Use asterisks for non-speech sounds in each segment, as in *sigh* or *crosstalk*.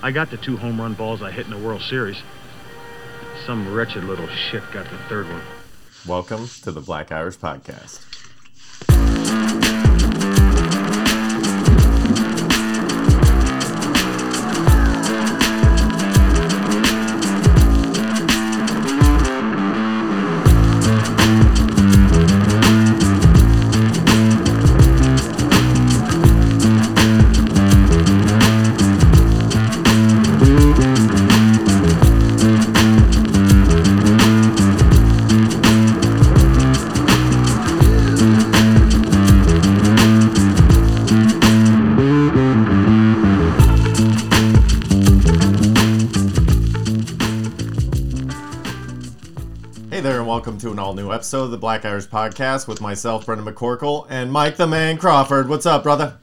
I got the two home run balls I hit in the World Series. Some wretched little shit got the third one. Welcome to the Black Irish Podcast. Episode of the Black Irish Podcast with myself, Brendan McCorkle, and Mike the Man Crawford. What's up, brother?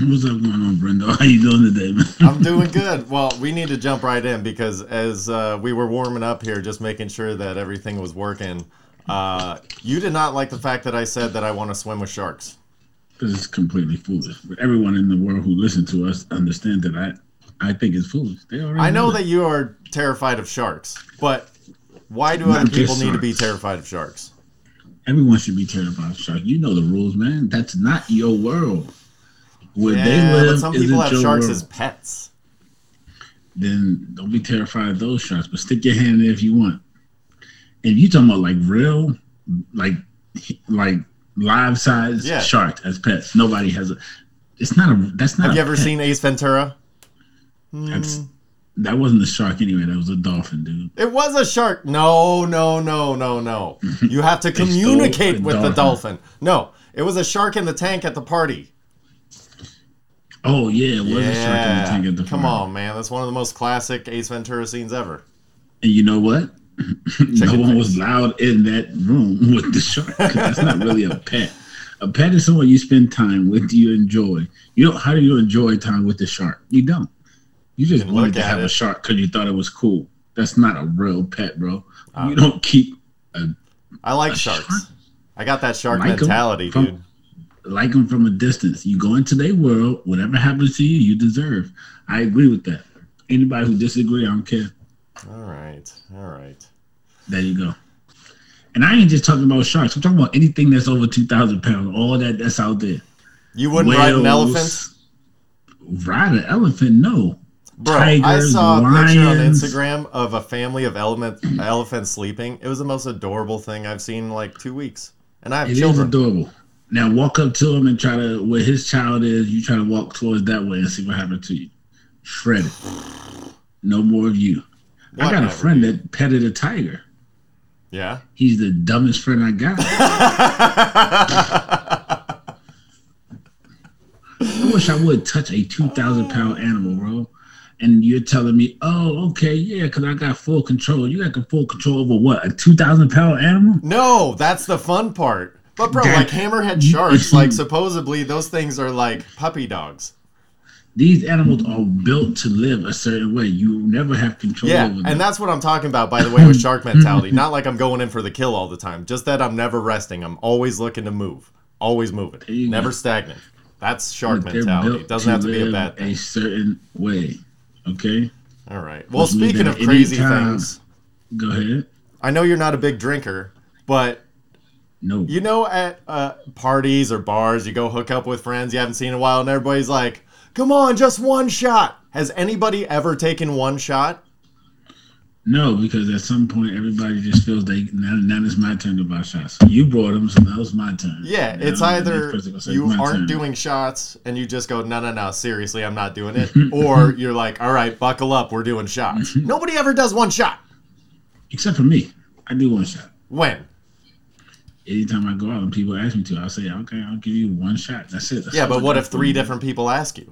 What's up going on, Brendan? *laughs* How you doing today, man? I'm doing good. Well, we need to jump right in because as uh, we were warming up here, just making sure that everything was working, uh, you did not like the fact that I said that I want to swim with sharks. Because it's completely foolish. But everyone in the world who listens to us understand that I, I think it's foolish. They already I know that you are terrified of sharks, but why do other people need to be terrified of sharks? everyone should be terrified of sharks. You know the rules, man. That's not your world. Where they live but some people have sharks world. as pets. Then don't be terrified of those sharks. But stick your hand in there if you want. If you talking about like real, like, like live size Yeah. sharks as pets, nobody has a. It's not a. That's not. Have a you ever pet. seen Ace Ventura? That's hmm. That wasn't a shark anyway. That was a dolphin, dude. It was a shark. No, no, no, no, no. *laughs* You have to communicate with the dolphin. dolphin. No, it was a shark in the tank at the party. Oh yeah, it was a shark in the tank at the party. Come on, man. That's one of the most classic Ace Ventura scenes ever. And you know what? *laughs* no one was loud in that room *laughs* with the shark. that's not really a pet. A pet is someone you spend time with. You enjoy. You don't. How do you enjoy time with the shark? You don't. You just wanted to have it. a shark because you thought it was cool. That's not a real pet, bro. Uh, you don't keep a I like A sharks. shark? I got that shark Like mentality, from- dude. like them from a distance. You go into their world. Whatever happens to you, you deserve. I agree with that. Anybody who disagree, I don't care. All right, all right. There you go. And I ain't just talking about sharks. I'm talking about anything that's over two thousand pounds. All that that's out there. You wouldn't ride an elephant, Ride an elephant? No. Bro? I saw a picture on. Instagram of a family of element elephants sleeping. It was the most adorable thing I've seen in like two weeks. And I have It is children. adorable. Now walk up to him and try to where his child is. You try to walk towards that way and see what happens to you. Shredded. No more of you. I got a friend that petted a tiger. Yeah. He's the dumbest friend I got. *laughs* I wish I would touch a two thousand pound animal, bro. And you're telling me, oh, okay, yeah, because I got full control. You got full control over what? A two thousand pound animal? No, that's the fun part. But bro, That- like hammerhead sharks, like supposedly those things are like puppy dogs. These animals are built to live a certain way. You never have control Yeah, over them. and that's what I'm talking about, by the way, with shark *laughs* mentality. Not like I'm going in for the kill all the time. Just that I'm never resting. I'm always looking to move. Always moving. Never go. stagnant. That's shark mentality. It doesn't have to be a bad thing. A certain way. Okay, All right. Well, Which speaking of crazy anytime- things, go ahead. I know you're not a big drinker, but No, you know at uh, parties or bars, you go hook up with friends you haven't seen in a while, and everybody's like, "Come on, just one shot." Has anybody ever taken one shot? No, because at some point everybody just feels they now, now it's my turn to buy shots. You brought them, so now it's my turn. Yeah, Now it's the either next person gonna say, you "It's aren't turn." doing shots and you just go, no, no, no, seriously, I'm not doing it. *laughs* or you're like, all right, buckle up, we're doing shots. *laughs* Nobody ever does one shot. except for me. I do one shot. When? Anytime I go out and people ask me to, I'll say, okay, I'll give you one shot. That's it. That's Yeah, but what if three different people ask you?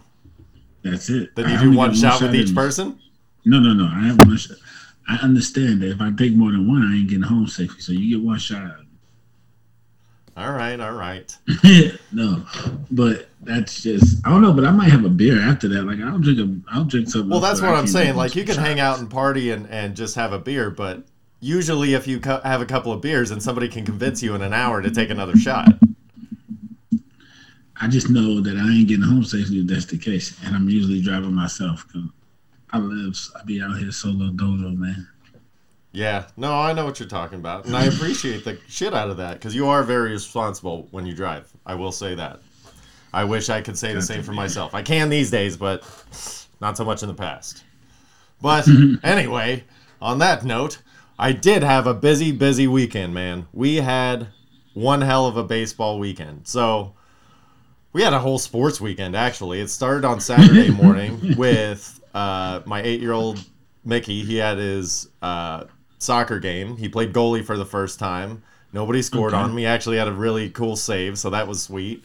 That's it. Then I you do only one got shot with each person? No, no, no. I have one shot. I understand that if I take more than one, I ain't getting home safely. So you get one shot. All right, all right. *laughs* no, but that's just I don't know. But I might have a beer after that. Like I'll drink a I'll drink something. Well, that's what I I'm saying. Like, you can some hang out and party and, and just have a beer, but usually if you cu- have a couple of beers and somebody can convince you in an hour to take another shot. I just know that I ain't getting home safely if that's the case, and I'm usually driving myself. 'cause I live. I be out here solo dodo, man. Yeah, no, I know what you're talking about, and I appreciate the shit out of that because you are very responsible when you drive. I will say that. I wish I could say the same for myself. I can these days, but not so much in the past. But *laughs* anyway, on that note, I did have a busy, busy weekend, man. We had one hell of a baseball weekend. So we had a whole sports weekend, actually. It started on Saturday *laughs* morning with uh, my eight year old Mickey. He had his uh, soccer game. He played goalie for the first time. Nobody scored Okay. on him. He actually had a really cool save, so that was sweet.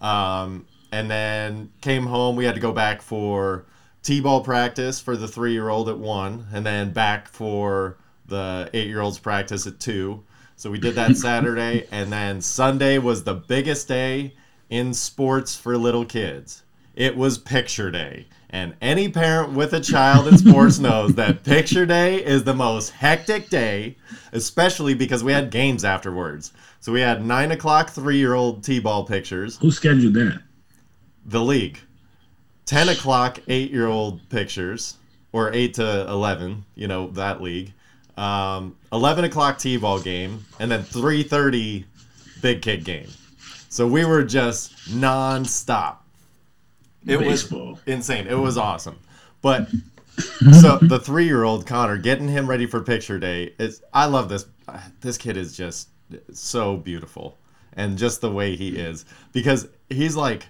Um, and then came home. We had to go back for t-ball practice for the three-year-old at one, and then back for the eight-year-old's practice at two. So we did that *laughs* Saturday, and then Sunday was the biggest day in sports for little kids. It was picture day. And any parent with a child in sports *laughs* knows that picture day is the most hectic day, especially because we had games afterwards. So we had nine o'clock three year old T ball pictures, Who scheduled that? the league. 10 o'clock eight year old pictures, or 8 to 11, you know, that league. Um, 11 o'clock T ball game, and then 3.30 big kid game. So we were just non stop. It Baseball. was insane. It was awesome. But so *laughs* the three year old Connor getting him ready for picture day is I love this. This kid is just so beautiful, and just the way he is because he's like.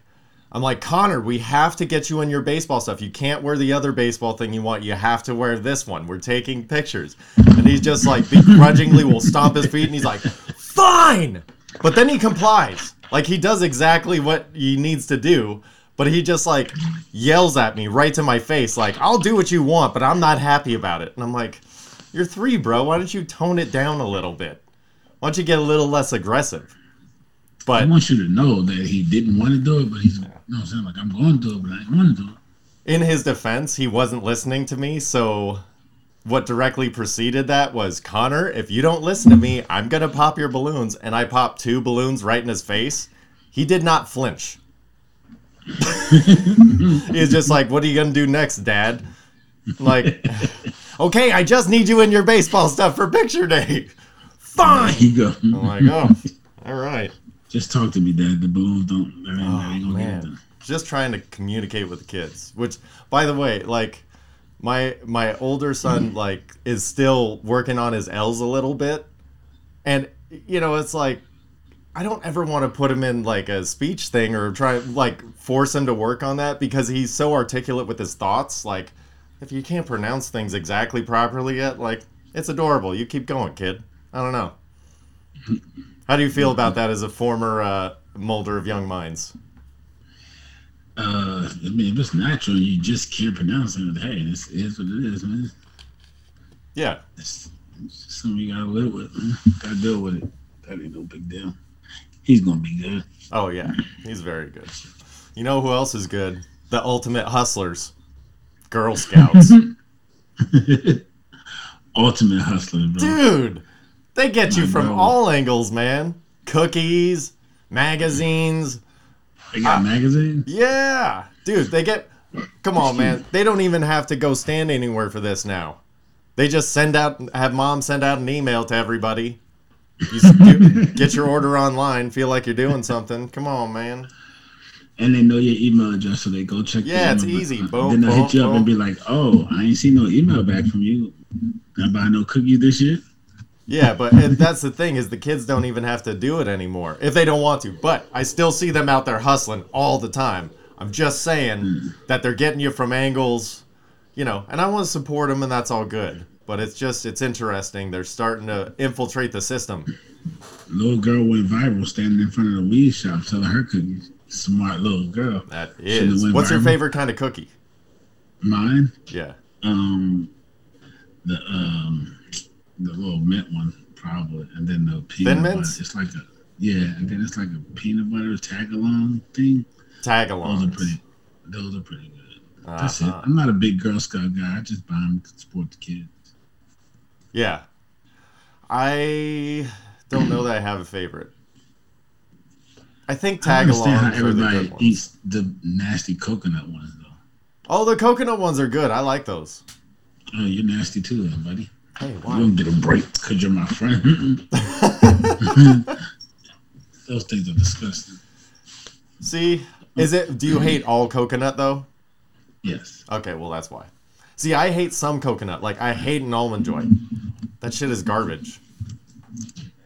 I'm like, Connor, we have to get you in your baseball stuff. You can't wear the other baseball thing you want. You have to wear this one. We're taking pictures. And he's just like begrudgingly will stomp his feet and he's like, fine. But then he complies. Like he does exactly what he needs to do. But he just like yells at me right to my face, like, I'll do what you want, but I'm not happy about it. And I'm like, You're three, bro. Why don't you tone it down a little bit? Why don't you get a little less aggressive? But I want you to know that he didn't want to do it, but he's, you know I'm saying? Like, I'm going to do it, but I didn't want to do it. in his defense, he wasn't listening to me. So, what directly preceded that was Connor, if you don't listen to me, I'm going to pop your balloons. And I popped two balloons right in his face. He did not flinch. *laughs* He's just like, What are you going to do next, Dad? Like, *laughs* okay, I just need you in your baseball stuff for picture day. Fine. He go, I'm like, Oh, all right. just talk to me, Dad. The balloons don't, that ain't, that ain't Oh, gonna man. Just trying to communicate with the kids. Which, by the way, like my my older son mm. like is still working on his L's a little bit, and you know it's like I don't ever want to put him in like a speech thing or try like force him to work on that because he's so articulate with his thoughts. Like if you can't pronounce things exactly properly yet, like it's adorable. You keep going, kid. I don't know. How do you feel about that as a former uh, molder of young minds? Uh, I mean, if it's natural, you just can't pronounce it. Hey, this is what it is, man. Yeah, It's, it's just something you gotta live with. Man. Gotta deal with it. That ain't no big deal. He's gonna be good. Oh yeah, he's very good. You know who else is good? The ultimate hustlers, Girl Scouts. *laughs* Ultimate hustler, bro. Dude, they get you I from know. all angles, man. Cookies, magazines. They got Ah. magazines. Yeah, dude, they get. Come on, man. *laughs* They don't even have to go stand anywhere for this now. They just send out, have mom send out an email to everybody. You do- *laughs* get your order online. Feel like you're doing something. Come on, man. And they know your email address, so they go check. the Yeah, it's easy. Then Boom, they hit you up and be like, "Oh, I ain't seen no email back from you. I buy no cookies this year?" Yeah, but and that's the thing is the kids don't even have to do it anymore if they don't want to. But I still see them out there hustling all the time. I'm just saying hmm. that they're getting you from angles, you know, and I want to support them and that's all good. But it's just it's interesting. They're starting to infiltrate the system. Little girl went viral standing in front of the weed shop selling her cookies. Smart little girl. That is. What's your favorite kind of cookie? Mine, Yeah. um, the um, the little mint one probably, and then the peanut Thin butter. mints? It's like a yeah, and then it's like a peanut butter tag along thing. Tag Those are pretty. Those are pretty good. That's it. Uh-huh. I'm not a big Girl Scout guy. I just buy them to support the kids. Yeah. I don't know that I have a favorite. I think I tag understand how everybody eats the nasty coconut ones though. Oh, the coconut ones are good. I like those. Oh, you're nasty too, then, buddy. Hey, You don't get a break because you're my friend. *laughs* *laughs* Those things are disgusting. See, is it? Do you hate all coconut though? Yes. Okay, well that's why. See, I hate some coconut. Like I hate an almond joy. That shit is garbage.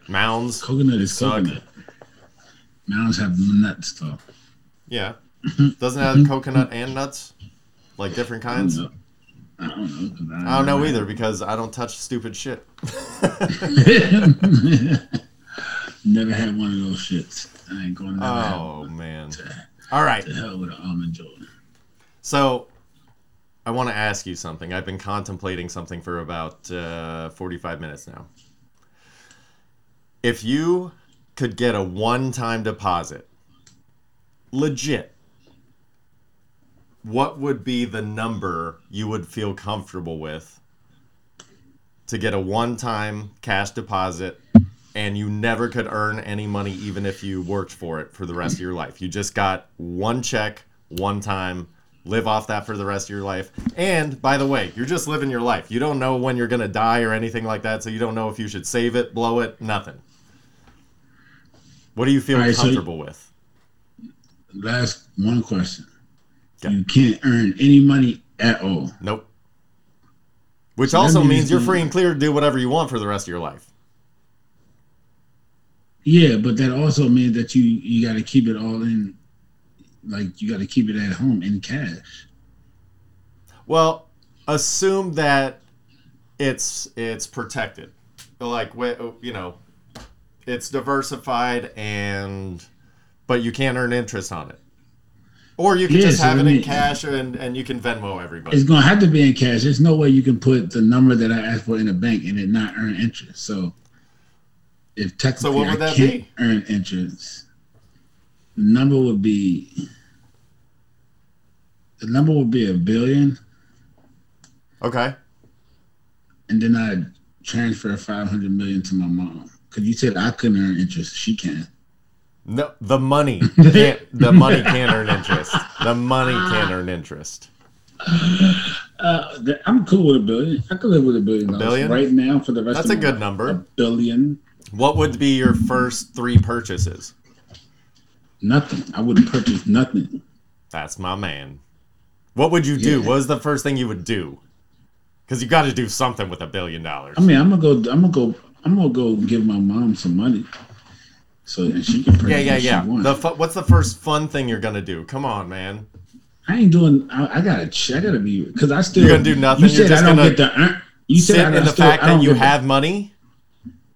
Mounds. Coconut is suck. coconut. Mounds have nuts though. Yeah. Doesn't it have *laughs* coconut and nuts? Like different I don't kinds? know. I don't I don't know either because I don't touch stupid shit. *laughs* Never had one of those shits. I ain't going to Oh man. All right. the hell with an almond joy. So, I want to ask you something. I've been contemplating something for about uh, 45 minutes now. If you could get a one time deposit, legit, what would be the number you would feel comfortable with to get a one time cash deposit and you never could earn any money even if you worked for it for the rest of your life? You just got one check, one time, live off that for the rest of your life. And by the way, you're just living your life. You don't know when you're going to die or anything like that, so you don't know if you should save it, blow it, nothing. What do you feel right, so- comfortable with? Last one question. You can't earn any money at all. Nope. Which So also means means you're free and clear to do whatever you want for the rest of your life. Yeah, but that also means that you you got to keep it all in, like you got to keep it at home in cash. Well, assume that it's it's protected, like you know, it's diversified and, but you can't earn interest on it, or you can just so have I it in cash and and you can Venmo everybody. It's gonna have to be in cash. There's no way you can put the number that I asked for in a bank and it not earn interest. So, if technically what would I that can't be? earn interest, the number would be the number would be a billion, Okay. and then I transfer five hundred million to my mom. Cause you said I couldn't earn interest. She can. No, the money *laughs* can't. the money can't earn interest. The money can't earn interest. Uh, I'm cool with a billion. I could live with a billion dollars billion? right now for the rest. Of That's a good life. number. A billion, What would be your first three purchases? nothing. I wouldn't purchase nothing. That's my man. What would you do? Yeah. What was the first thing you would do? Because you got to do something with a billion dollars. I mean, I'm gonna go. I'm gonna go. I'm gonna go give my mom some money, so and she can purchase. yeah, yeah, yeah. The fu- what's the first fun thing you're gonna do? Come on, man. I ain't doing. I, I gotta. I gotta be because I still. You're gonna do nothing? You You're said just I don't get to earn. You said I in the still, fact that you have money.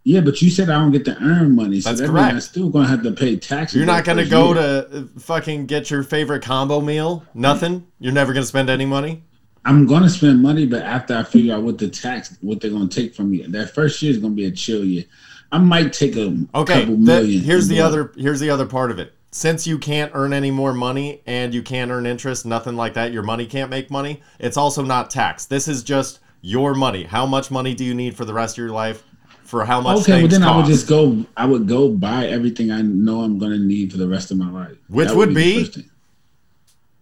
yeah, but you said I don't get to earn money, so That's that means I'm still gonna have to pay taxes. You're not gonna go year. to uh, fucking get your favorite combo meal. Nothing. You're never gonna spend any money. I'm gonna spend money, but after I figure out what the tax, what they're gonna take from me, that first year is gonna be a chill year. I might take a Okay. couple the- million. here's the but other. Here's the other part of it. Since you can't earn any more money and you can't earn interest, nothing like that. Your money can't make money. It's also not taxed. This is just your money. How much money do you need for the rest of your life? For how much Okay, but then I would just go. I would go buy everything I know I'm gonna need for the rest of my life. Which That would the be?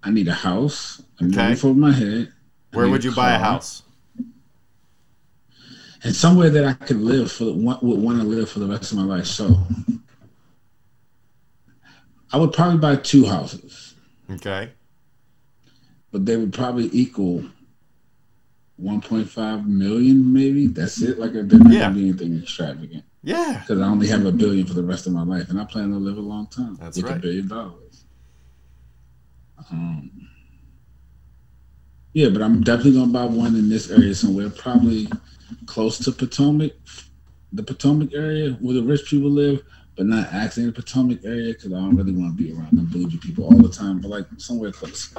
I need a house. A Okay. roof over my head. Where would you buy a house? And somewhere that I could live for would want to live for the rest of my life. So I would probably buy two houses, Okay. but they would probably equal 1.5 million, maybe. That's it. Like they're not Yeah. gonna be anything extravagant Yeah. because I only have a billion for the rest of my life, and I plan to live a long time. That's with right. a billion dollars. Um, yeah, but I'm definitely gonna buy one in this area somewhere, probably close to Potomac, the Potomac area where the rich people live, but not actually in the Potomac area because I don't really want to be around them bougie people all the time. But like somewhere close.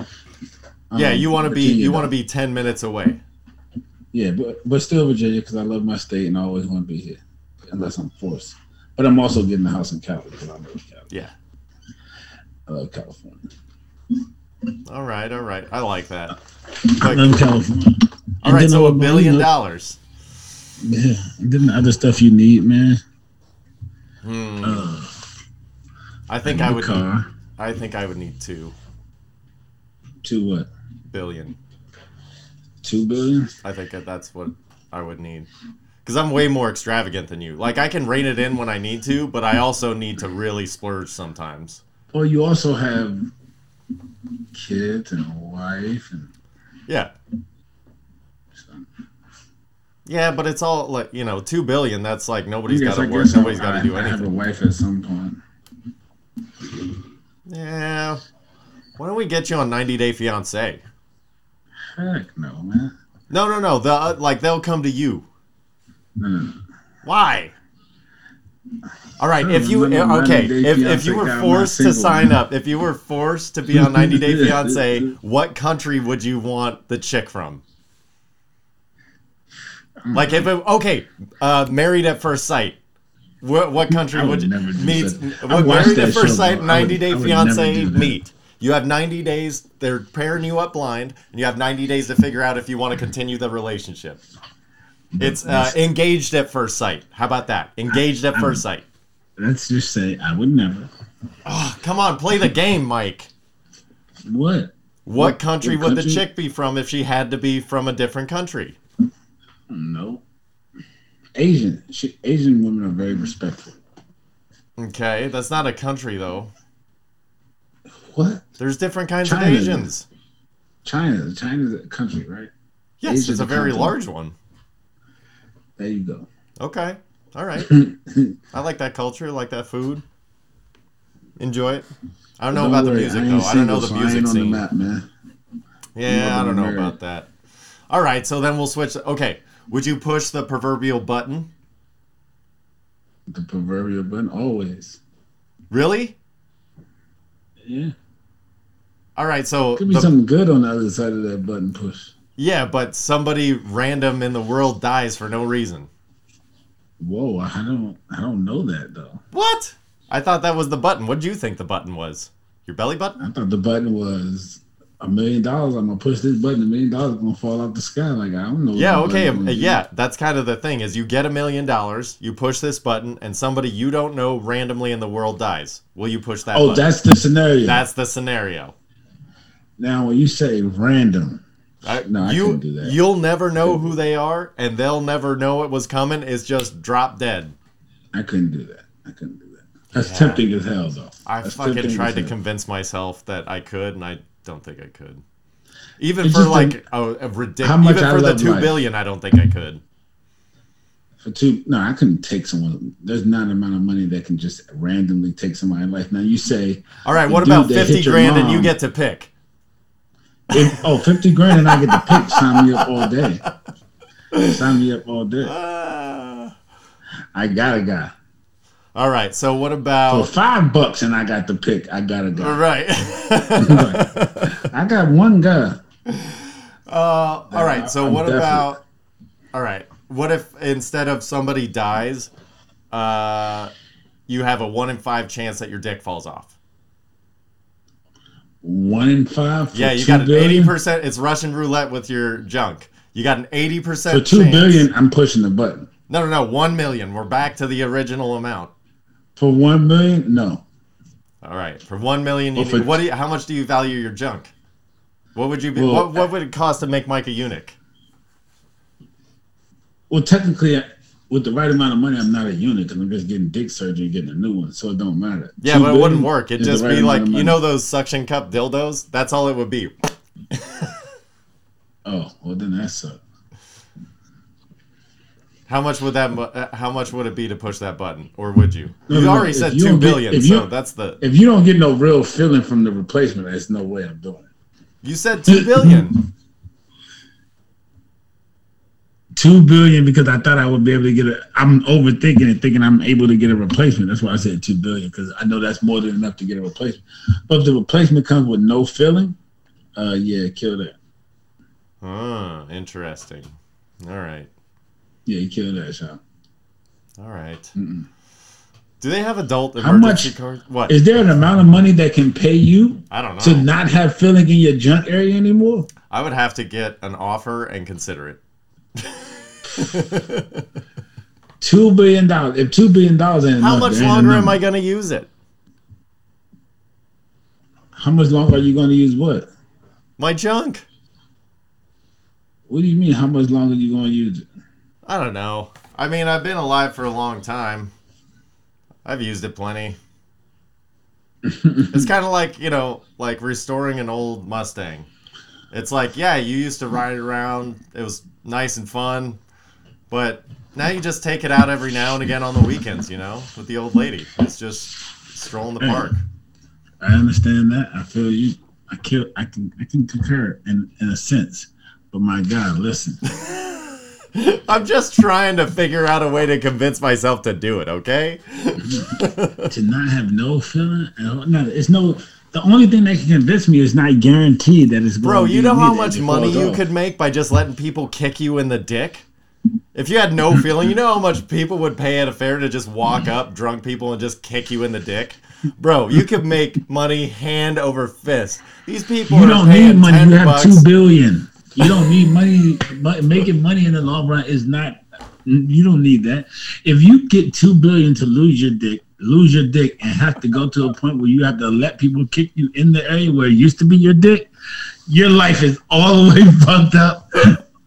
Yeah. Um, You want to be. You want to be ten minutes away. Yeah, but but still Virginia because I love my state and I always want to be here unless I'm forced. But I'm also getting a house in Cali because I love Cali. Yeah. I love California. All right. All right. I like that. Like, love California. all right. So a billion dollars. Yeah, and then the other stuff you need, man. Hmm. Uh, I think I would. Need, car. I think I would need two. To what? billion. Two billion. I think that that's what I would need. Because I'm way more extravagant than you. Like I can rein it in when I need to, but I also need to really splurge sometimes. Well, you also have kids and a wife, and Yeah. Yeah, but it's all like you know, two billion. That's like nobody's got to work. Nobody's got to do I have a anything. wife at some point. Yeah. Why don't we get you on 90 Day Fiance? Heck no, man. No, no, no. The uh, like they'll come to you. No, no, no. Why? All right, if you okay, if, if you were guy, I'm not forced to sign up, if you were forced to be on 90 Day *laughs* Fiance, what country would you want the chick from? Like if it, okay, uh, married at first sight. What what country would, would you meet? What married at first sight, bro. 90 would- Day I would never Fiance meet. You have 90 days. They're pairing you up blind, and you have 90 days to figure out if you want to continue the relationship. It's uh, engaged at first sight. How about that? Engaged at first sight. Let's just say I would never. Ah, come on, play the game, Mike. What? What What- country what would the chick be from if she had to be from a different country? No. Asian. She, Asian women are very respectful. Okay, that's not a country though. What? There's different kinds China. of Asians. China. China's a country, right? Yes, Asia's it's a very continent. large one. There you go. Okay, all right. *laughs* I like that culture. I like that food. Enjoy it. I don't know Don't about the music though. I don't know the music on the scene. map, man. Yeah, I don't know married. about that. All right, so then we'll switch. Okay, would you push the proverbial button? The proverbial button, always. Really? Yeah. All right, so Could be the- something good on the other side of that button push. yeah, but somebody random in the world dies for no reason. Whoa, I don't, I don't know that though. What? I thought that was the button. What do you think the button was? Your belly button? I thought the button was a million dollars. I'm gonna push this button. A million dollars is gonna fall out the sky. Like I don't know. Yeah, okay, do. yeah. That's kind of the thing is you get a million dollars, you push this button, and somebody you don't know randomly in the world dies. Will you push that? Oh, button? that's the scenario. that's the scenario. now when you say random, I- No, I you couldn't do that. you'll never know who they are, and they'll never know it was coming. It's just drop dead. I couldn't do that. I couldn't do that. That's Yeah. tempting as hell, though. I That's fucking tried to convince myself that I could, and I don't think I could. Even It's for like a, a ridiculous, even I for the two life. billion, I don't think I could. For two, no, I couldn't take someone. There's not an amount of money that can just randomly take somebody's life. Now you say, All right, what about fifty grand and you get to pick? If, oh, 50 grand and I get to pick, sign me up all day. Sign me up all day. Ah. I got a guy. all right, so what about For five bucks and I got the pick, I got a All guy. *laughs* right. I got one guy. uh, all right. So I'm what definitely- about? All right. What if instead of somebody dies, uh, you have a one in five chance that your dick falls off? One in five. Yeah, you got an eighty percent. It's Russian roulette with your junk. You got an eighty percent. For two billion, I'm pushing the button. No, no, no. One million. We're back to the original amount. For one million, no. All right. For one million, you Well, for- need, what? Do you, how much do you value your junk? What would you be? Well, what, what would it cost to make Mike a eunuch? Well, technically, with the right amount of money, I'm not a eunuch because I'm just getting dick surgery and getting a new one, so it don't matter. Yeah, Two but it wouldn't work. It'd just right be like you know those suction cup dildos. That's all it would be. *laughs* Oh, well, then that sucks. How much would that? uh, How much would it be to push that button, or would you? No, you no, already said you two don't get- so that's the. If you don't get no real feeling from the replacement, there's no way I'm doing it. You said two billion. *laughs* Two billion because I thought I would be able to get a. I'm overthinking it, thinking I'm able to get a replacement. That's why I said two billion because I know that's more than enough to get a replacement. But if the replacement comes with no filling, uh, yeah, kill that. Ah, interesting. All right, Yeah, kill that shot. all right. Mm-mm. Do they have adult How much cards? What? Is there an amount of money that can pay you I don't know to not have filling in your junk area anymore? I would have to get an offer and consider it. *laughs* Two billion dollars. If two billion dollars ain't How enough, much longer am I going to use it? How much longer are you going to use what? My junk. What do you mean? How much longer are you gonna use it? I don't know. I mean, I've been alive for a long time. I've used it plenty. *laughs* it's kind of like, you know, like restoring an old Mustang. It's like, yeah, you used to ride around. It was nice and fun. But now you just take it out every now and again on the weekends, you know, with the old lady. It's just stroll in the park. I understand that. I feel you. I can I can I can concur in in a sense. But my God, listen. *laughs* I'm just trying to figure out a way to convince myself to do it, okay? *laughs* to not have no feeling, no, it's no. The only thing that can convince me is not guaranteed that it's. Bro, you know how much money you could make by just letting people kick you in the dick? If you had no feeling, you know how much people would pay at a fair to just walk up drunk people and just kick you in the dick? Bro, you could make money hand over fist. These people you don't need money. You have bucks. two billion. You don't need money. But making money in the long run is not. You don't need that. If you get two billion to lose your dick, lose your dick, and have to go to a point where you have to let people kick you in the area where it used to be your dick, your life is all the way *laughs* fucked up.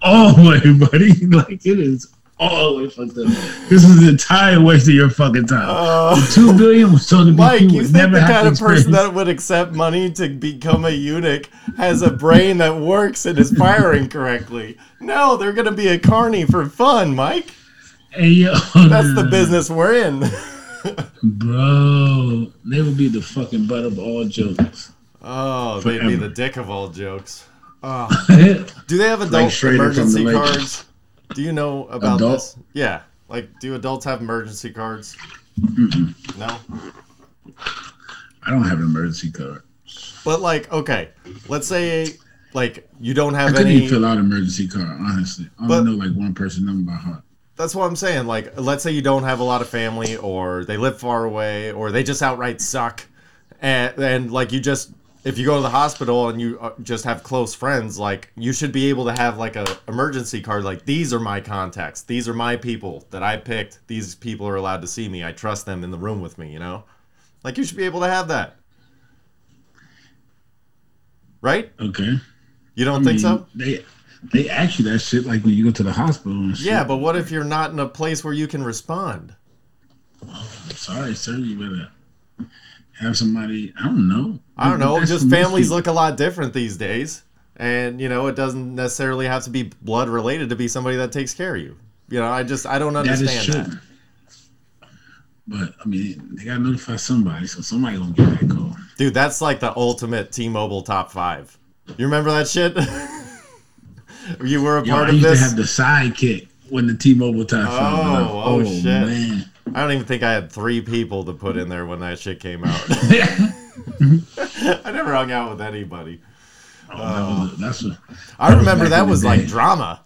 All the *laughs* way, buddy. Like it is all the way fucked up. This is an entire waste of your fucking time. Uh, Two billion was so to be Mike, you think the kind of person that would accept money to become a eunuch has a brain that works and is firing correctly? No, they're gonna be a carny for fun, Mike. Hey, yo, That's the *laughs* business we're in. *laughs* Bro, they would be the fucking butt of all jokes. Oh, they'd be the dick of all jokes. Uh, yeah, Do they have adult Like emergency cards? Do you know about Adult? this? Yeah. Like, do adults have emergency cards? No. I don't have an emergency card. But like, okay, let's say like you don't I have couldn't any. even fill out an emergency card, honestly. I But- only know like one person number by heart. That's what I'm saying. Like, let's say you don't have a lot of family, or they live far away, or they just outright suck, and and like you just if you go to the hospital and you uh, just have close friends, like you should be able to have like a emergency card. Like these are my contacts. These are my people that I picked. These people are allowed to see me. I trust them in the room with me. You know, like you should be able to have that, right? Okay. You don't I think mean, so? They they ask you that shit like when you go to the hospital. Yeah, but what if you're not in a place where you can respond? Sorry, sir, you better have somebody. I don't know. I don't know. Just families look a lot different these days. And, you know, it doesn't necessarily have to be blood related to be somebody that takes care of you. You know, I just, I don't That understand true. that. But I mean, they gotta notify somebody, so somebody gonna get that call. Dude, that's like the ultimate T Mobile top five. You remember that shit? *laughs* you were a Yo, part I of used this? to have the sidekick when the T-Mobile time oh, oh, oh, shit. man. I don't even think I had three people to put in there when that shit came out. *laughs* *laughs* I never hung out with anybody. Oh, that was, that's what I That was remember that was like drama.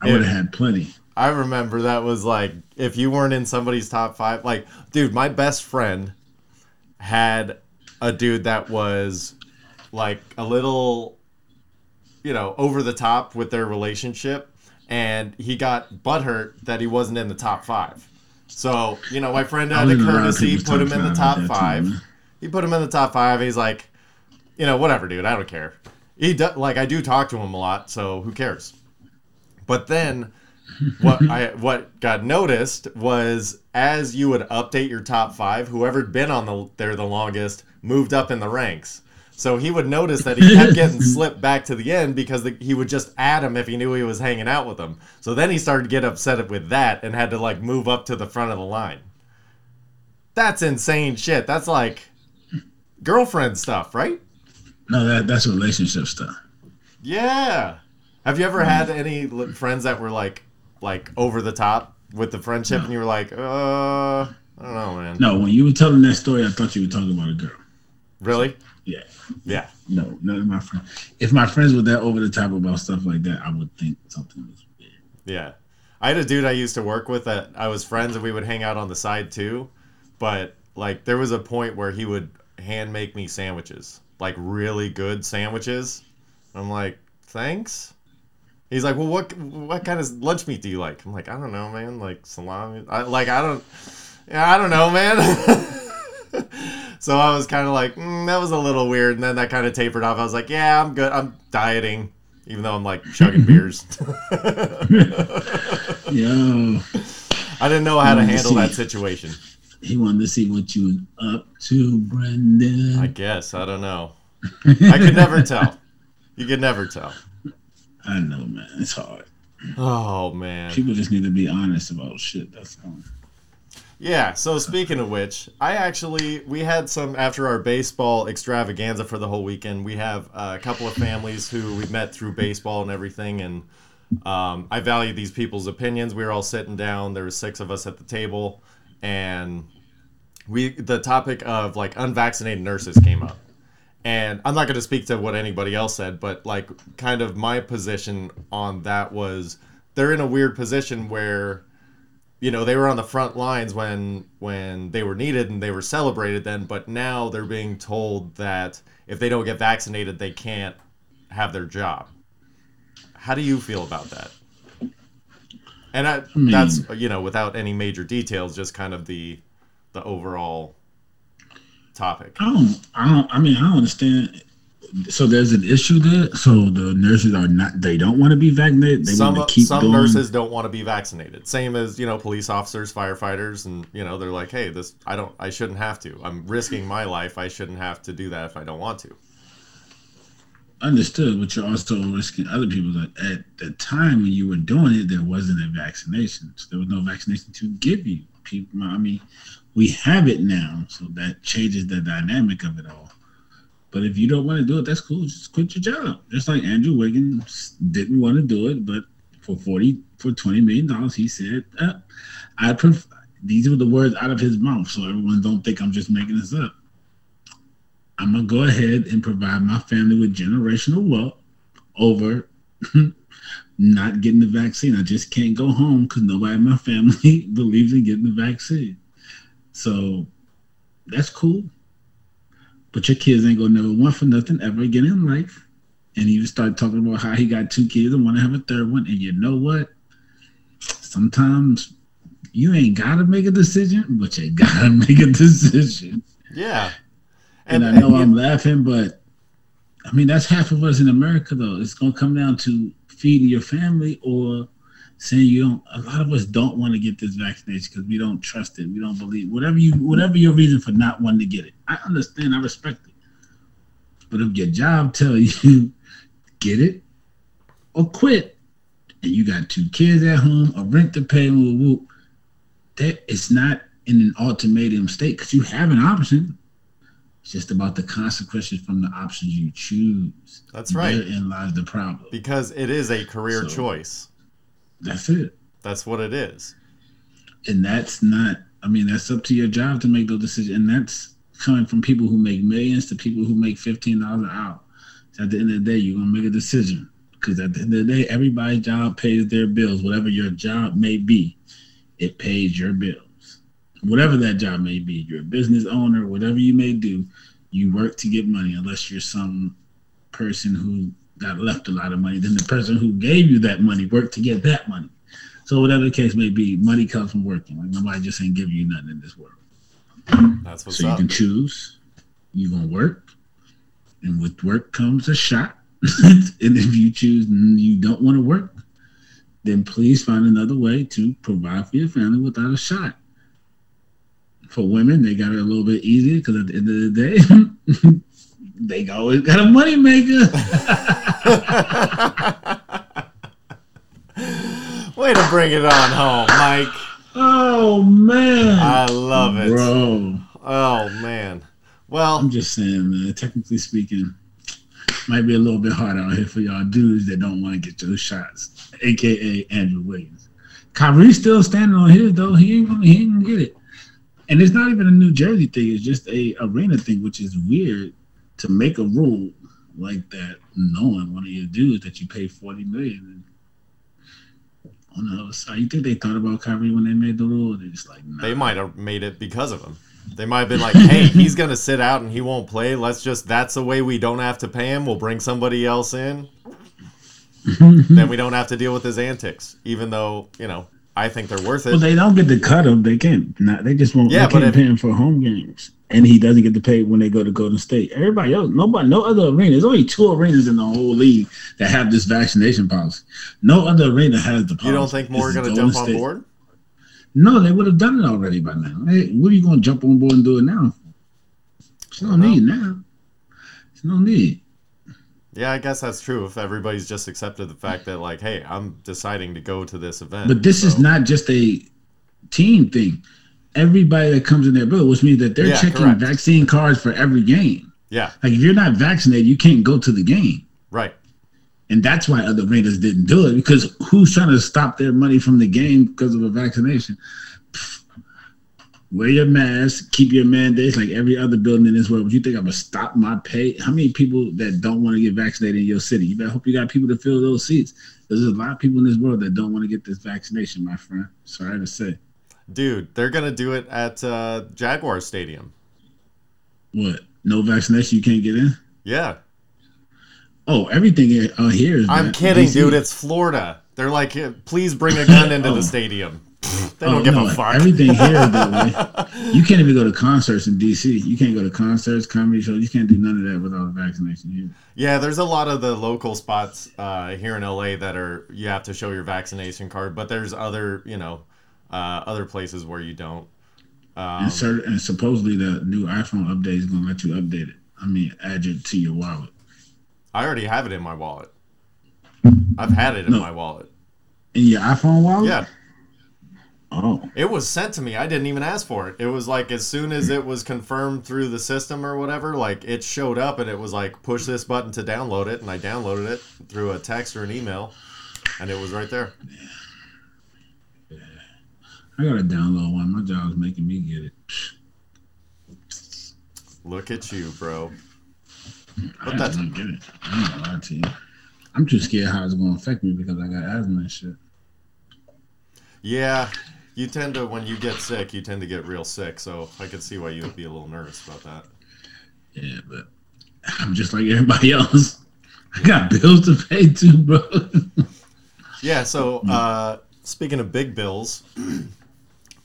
I would have had plenty. I remember that was like if you weren't in somebody's top five, like dude, my best friend had a dude that was like a little, you know, over the top with their relationship, and he got butthurt that he wasn't in the top five. So you know, my friend had the in a lot of courtesy, put him in the top five. man. he put him in the top five. He's like, you know, whatever, dude. I don't care. He do, like I do talk to him a lot, so who cares? But then what I *laughs* what got noticed was as you would update your top five, whoever'd been on the there the longest moved up in the ranks. So he would notice that he *laughs* kept getting slipped back to the end because the, he would just add him if he knew he was hanging out with him. So then he started to get upset with that and had to like move up to the front of the line. That's insane shit. That's like girlfriend stuff, right? No, that that's relationship stuff. Yeah. Have you ever had any friends that were like, like over the top with the friendship, and you were like, uh, I don't know, man. No, when you were telling that story, I thought you were talking about a girl. Really? Yeah. Yeah. No, none of my friends. If my friends were that over the top about stuff like that, I would think something was weird. Yeah. I had a dude I used to work with that I was friends, and we would hang out on the side too. But like, there was a point where he would hand make me sandwiches, like really good sandwiches. I'm like, thanks. He's like, well, what what kind of lunch meat do you like? I'm like, I don't know, man. Like salami. I, like I don't. Yeah, I don't know, man. *laughs* so I was kind of like, mm, that was a little weird, and then that kind of tapered off. I was like, yeah, I'm good. I'm dieting. even though I'm like chugging beers. *laughs* Yo, *laughs* I didn't know how to to handle see. that situation. he wanted to see what you was up to, Brendan. I guess I don't know. I could never tell. You could never tell. I know, man. It's hard. Oh man. People just need to be honest about shit. That's all. Yeah, so speaking of which, I actually we had some after our baseball extravaganza for the whole weekend. We have a couple of families who we met through baseball and everything, and um, I value these people's opinions. We were all sitting down. There were six of us at the table, and we the topic of like unvaccinated nurses came up. And I'm not going to speak to what anybody else said, but like kind of my position on that was they're in a weird position where you know they were on the front lines when when they were needed and they were celebrated then but now they're being told that if they don't get vaccinated they can't have their job how do you feel about that and I, mean- that's you know without any major details just kind of the the overall topic I don't. I don't. I mean, I don't understand. So there's an issue there. So the nurses are not. They don't want to be vaccinated. They some want to keep some going. nurses don't want to be vaccinated same as you know police officers firefighters and you know they're like hey this i don't i shouldn't have to i'm risking my life i shouldn't have to do that if i don't want to Understood, but you're also risking other people. That at the time when you were doing it, there wasn't a vaccination. So there was no vaccination to give you. People. I mean, we have it now, so that changes the dynamic of it all. But if you don't want to do it, that's cool. Just quit your job. Just like Andrew Wiggins didn't want to do it, but for forty for twenty million dollars, he said, uh, "I pref- These were the words out of his mouth, so everyone don't think I'm just making this up. I'm gonna go ahead and provide my family with generational wealth over *laughs* not getting the vaccine. I just can't go home because nobody in my family *laughs* believes in getting the vaccine. So that's cool. But your kids ain't gonna know one for nothing ever again in life. And he would start talking about how he got two kids and want to have a third one. And you know what? Sometimes you ain't gotta make a decision, but you gotta *laughs* make a decision. yeah And, I know and- I'm laughing, but I mean that's half of us in America though. It's gonna come down to feeding your family or saying you don't a lot of us don't want to get this vaccination because we don't trust it. We don't believe whatever you whatever your reason for not wanting to get it. I understand, I respect it. But if your job tell you *laughs* get it or quit, and you got two kids at home, a rent to pay, whoop, whoop, that it's not in an ultimatum state because you have an option. It's just about the consequences from the options you choose. That's right. Therein lies the problem. because it is a career So- choice That's it. that's what it is And that's not, I mean, that's up to your job to make those decisions. And that's coming from people who make millions to people who make $15 an hour. So at the end of the day, you're going to make a decision. Because at the end of the day, everybody's job pays their bills. Whatever your job may be, it pays your bills. Whatever that job may be, you're a business owner, whatever you may do, you work to get money unless you're some person who got left a lot of money. Then the person who gave you that money worked to get that money. So whatever the case may be, money comes from working. Like nobody just ain't giving you nothing in this world. that's what's so you can choose. You gonna work, and with work comes a shot. *laughs* and if you choose you don't want to work, then please find another way to provide for your family without a shot. For women, they got it a little bit easier because at the end of the day, *laughs* they always got a money maker. *laughs* way to bring it on home mike oh man, i love it bro. oh man well I'm just saying, man. Technically speaking, might be a little bit hard out here for y'all dudes that don't want to get those shots, aka Andrew Williams. Kyrie's still standing on his though. He ain't gonna, he ain't gonna get it. And it's not even a New Jersey thing. It's just a arena thing, which is weird to make a rule like that, knowing what one of your dudes that you pay forty million. And on the other side, you think they thought about Kyrie when they made the rule? They're just like, nah. they might have made it because of him they might have been like hey he's gonna sit out and he won't play let's just that's the way we don't have to pay him we'll bring somebody else in *laughs* then we don't have to deal with his antics even though you know i think they're worth it. Well, they don't get to cut him. They can't. Not, they just won't. Yeah, they can't if- pay him for home games. And he doesn't get to pay when they go to Golden State. Everybody else, nobody, no other arena. There's only two arenas in the whole league that have this vaccination policy. No other arena has the policy. You don't think more are going to jump on board? No, they would have done it already by now. Hey, what are you going to jump on board and do it now? There's no I don't know. need now. There's no need. Yeah, I guess that's true. If everybody's just accepted the fact that, like, hey, I'm deciding to go to this event. But this is not just a team thing. Everybody that comes in their bill, which means that they're Yeah, checking correct. vaccine cards for every game. Yeah, Like if you're not vaccinated, you can't go to the game. right. And that's why other arenas didn't do it because who's trying to stop their money from the game because of a vaccination? Pfft. Wear your mask, keep your mandates like every other building in this world. But you think I'm gonna stop my pay? How many people that don't want to get vaccinated in your city? You better hope you got people to fill those seats. There's a lot of people in this world that don't want to get this vaccination, my friend. Sorry to say. Dude, they're going to do it at uh, Jaguar Stadium. What? No vaccination, you can't get in? Yeah. Oh, everything here, uh, here is. I'm kidding, dude. It's Florida. They're like, please bring a gun into Oh. the stadium. They Oh, don't give no, a fuck. Everything here is that *laughs* way. You can't even go to concerts in DC. You can't go to concerts, comedy shows. You can't do none of that without a vaccination here. Yeah, there's a lot of the local spots uh, here in LA that are you have to show your vaccination card, but there's other, you know, uh, other places where you don't. Um, and, certain, and supposedly the new iPhone update is gonna let you update it. I mean, add it to your wallet. I already have it in my wallet. I've had it in No. my wallet. In your iPhone wallet? Yeah, Oh, it was sent to me. I didn't even ask for it. It was like as soon as it was confirmed through the system or whatever, like it showed up and it was like push this button to download it, and I downloaded it through a text or an email, and it was right there. I gotta download one. My job's making me get it. Look at you, bro. I But that's don't get it. I gonna lie to you. I'm too scared how it's gonna affect me because I got asthma and shit. Yeah, you tend to when you get sick, you tend to get real sick. So I could see why you would be a little nervous about that. Yeah, but I'm just like everybody else. I got bills to pay too, bro. Yeah. So uh, speaking of big bills, *clears throat*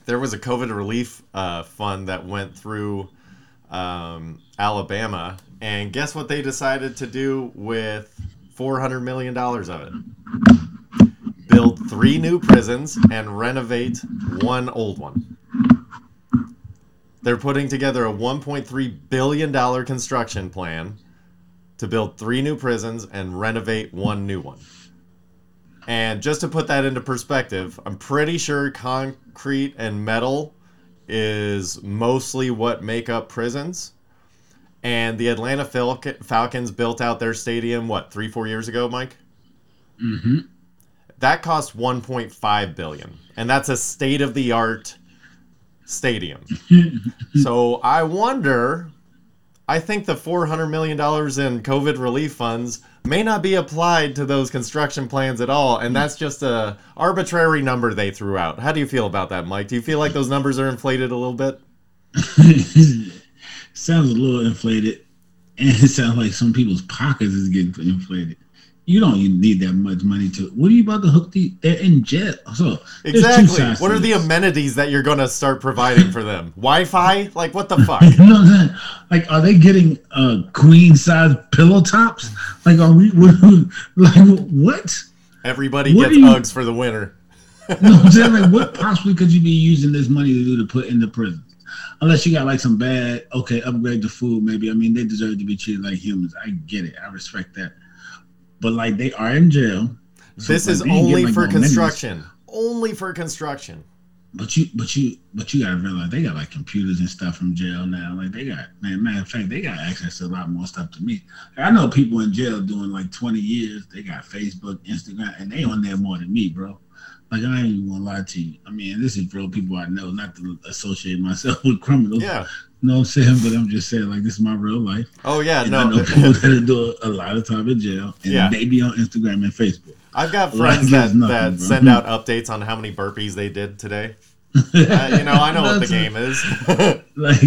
there was a COVID relief uh, fund that went through um, Alabama, and guess what they decided to do with four hundred million dollars of it? Build three new prisons and renovate one old one. They're putting together a $1.3 billion construction plan to build three new prisons and renovate one new one. And just to put that into perspective, I'm pretty sure concrete and metal is mostly what make up prisons. And the Atlanta Falcons built out their stadium, what, three, four years ago, Mike? hmm That cost 1.5 billion, and that's a state-of-the-art stadium. *laughs* so I wonder. I think the 400 million dollars in COVID relief funds may not be applied to those construction plans at all, and that's just a arbitrary number they threw out. How do you feel about that, Mike? Do you feel like those numbers are inflated a little bit? *laughs* sounds a little inflated, and it sounds like some people's pockets is getting inflated. You don't even need that much money to. What are you about to hook the? They're in jail. So Exactly. What are the amenities that you're going to start providing for them? *laughs* Wi-Fi? Like what the *laughs* fuck? You know what I'm saying? Like, are they getting uh queen size pillow tops? Like, are we? *laughs* Like, what? Everybody What gets you- Uggs for the winter. You know what I'm saying? Like, what possibly could you be using this money to do to put in the prisons? Unless you got like some bad, okay, upgrade the food, maybe. I mean, they deserve to be treated like humans. I get it. I respect that. But like, they are in jail. so This is like, ain't only like, for construction. Only for construction. But you, but you, but you gotta realize they got like computers and stuff from jail now. Like they got, man, matter of fact, they got access to a lot more stuff to me. I know people in jail doing like 20 years. They got Facebook, Instagram, and they on there more than me, bro. Like I ain't even gonna lie to you. I mean, this is real people I know, not to associate myself *laughs* with criminals. Yeah. What I'm saying? But I'm just saying, like, this is my real life. Oh yeah. And I know No. *laughs* people that do a lot of time in jail, and Yeah. they be on Instagram and Facebook. I've got friends that, nothing, that bro. send *laughs* out updates on how many burpees they did today. Uh, you know, I know what the *laughs* game is. like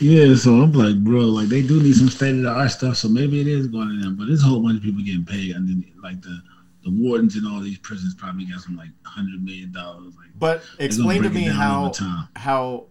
yeah so i'm like bro like they do need some state-of-the-art stuff so maybe it is going to them but there's a whole bunch of people getting paid and like the the wardens in all these prisons probably got some like 100 million dollars like but explain to me how how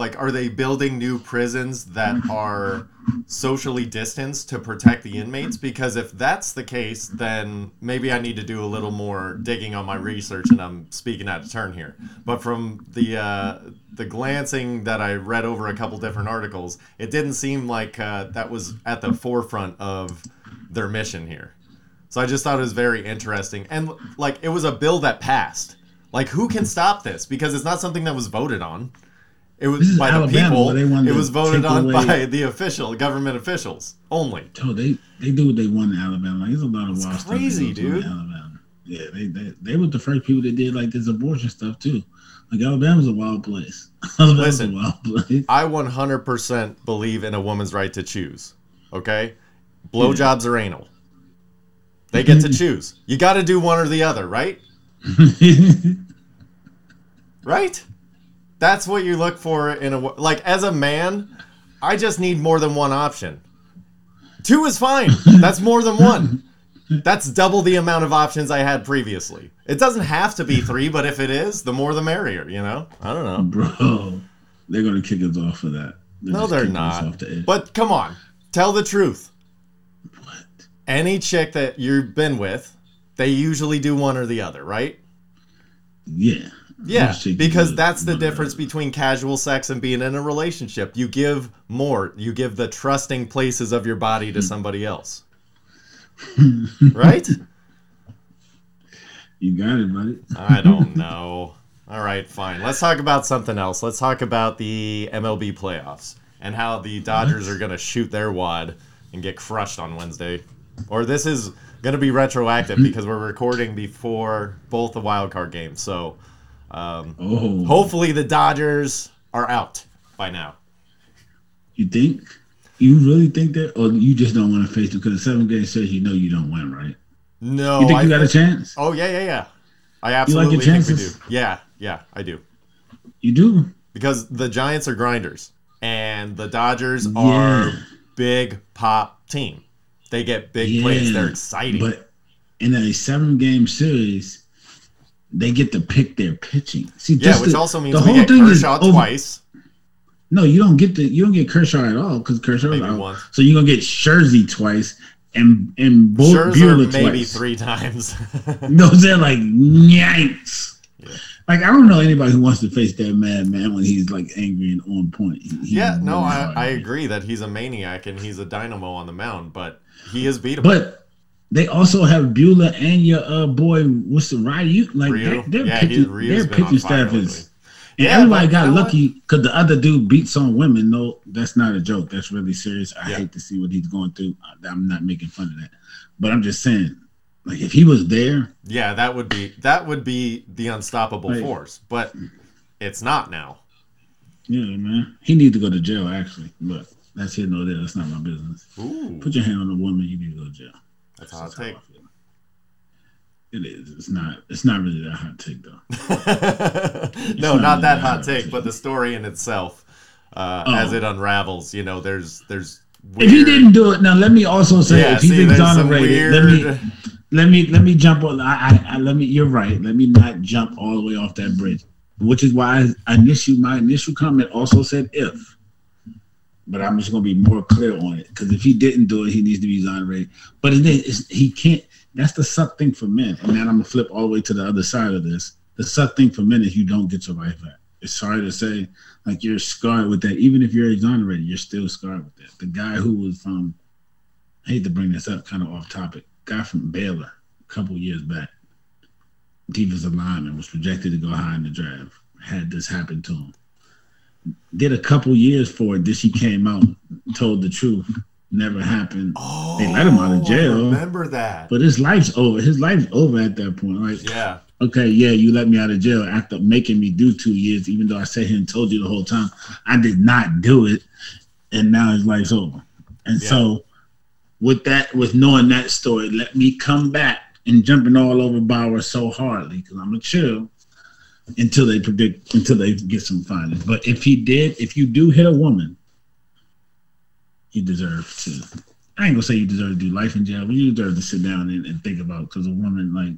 like are they building new prisons that are socially distanced to protect the inmates? Because if that's the case then maybe i need to do a little more digging on my research and i'm speaking out of turn here. But from the uh, the glancing that i read over a couple different articles it didn't seem like uh, that was at the forefront of their mission here. So i just thought it was very interesting. And like it was a bill that passed. Like who can stop this? Because it's not something that was voted on it was by the people. they wanted It was voted on away- by the official government officials only. Oh, they they do what they want in Alabama. Like, there's a lot of It's wild crazy, stuff they in dude. Alabama. Yeah, they, they they were the first people that did like this abortion stuff too. Like Alabama's a wild place. *laughs* Alabama's Listen. a wild place. I 100% believe in a woman's right to choose. Okay, blowjobs or anal. They get to *laughs* choose. You got to do one or the other, right? *laughs* Right? That's what you look for in a like as a man. I just need more than one option. Two is fine. That's more than one. That's double the amount of options I had previously. It doesn't have to be three, but if it is, the more the merrier. You know? I don't know. Bro, they're gonna kick us off for that. No, they're not. off the edge. But come on, tell the truth. What? Any chick that you've been with, they usually do one or the other, right? Yeah. Yeah, because that's the difference between casual sex and being in a relationship. You give more. You give the trusting places of your body Hmm. to somebody else. *laughs* right? You got it, buddy. I don't know. All right, fine. Let's talk about something else. Let's talk about the MLB playoffs and how the Dodgers are going to shoot their wad and get crushed on Wednesday. Or this is going to be retroactive because we're recording before both the wild card games. So um, Oh, hopefully the Dodgers are out by now. you think? You really think that, or you just don't want to face them? Because the seven game says you know you don't win, right? No, You think I you got a chance? Oh yeah, yeah, yeah. I your absolutely think we do. chances? Yeah, yeah, I do. You do. because the Giants are grinders and the Dodgers are big pop team. They get big plays. They're exciting. But in a seven game series, they get to pick their pitching. See, yeah, which the- also means the whole get thing is Kershaw over- twice. No, you don't get the you don't get Kershaw at all because Kershaw Maybe out. once. So you're gonna get Scherzy twice and and Bo- Scherzer Buehler maybe twice. three times. *laughs* No, they're like yikes. Yeah. Like I don't know anybody who wants to face that madman when he's like angry and on point. He- yeah, no, really I. I agree that he's a maniac and he's a dynamo on the mound, but he is beatable. But they also have Buehler and your uh boy, what's the Ryu? Like Ryu? their, their Yeah, pitching, their pitching staff is. And Yeah, everybody got you know lucky because the other dude beats on women. No, that's not a joke. That's really serious. I Yeah. hate to see what he's going through. I'm not making fun of that, but I'm just saying, like if he was there, yeah, that would be that would be the unstoppable Like- force, but it's not now. yeah, man, he needs to go to jail actually. But that's here no there. That's not my business. Ooh, Put your hand on a woman, you need to go to jail. That's a hot take. It is. It's not. It's not really that hot take though. *laughs* no, not not that really hot hot. take, but the story in itself, uh, Oh. as it unravels, you know, there's there's If he didn't do it, now let me also say yeah, if he's see, there's some exonerated, let me let me let me jump on. I, I, I let me. You're right. Let me not jump all the way off that bridge, which is why I initial my initial comment also said if, but I'm just gonna be more clear on it because if he didn't do it, he needs to be exonerated. But it is he can't. That's the suck thing for men, and then I'm gonna flip all the way to the other side of this. The suck thing for men is you don't get your life back. It's sorry to say, like you're scarred with that. Even if you're exonerated, you're still scarred with that. The guy who was from, I hate to bring this up, kind of off topic. Guy from Baylor, a couple years back, defensive lineman was projected to go high in the draft. Had this happen to him. Did a couple years for it. This she came out, told the truth. Never happened. Oh, They let him out of oh, I jail. remember that? But his life's over. His life's over at that point. Like, yeah, okay, yeah, you let me out of jail after making me do two years, even though I sat here and told you the whole time I did not do it, and now his life's over. And Yeah. so, with that, with knowing that story, let me come back and jumping all over Bauer so hardly because I'm gonna chill until they predict until they get some findings. But if he did, if you do hit a woman, he deserves to I ain't gonna say you deserve to do life in jail, but you deserve to sit down and, and think about because a woman like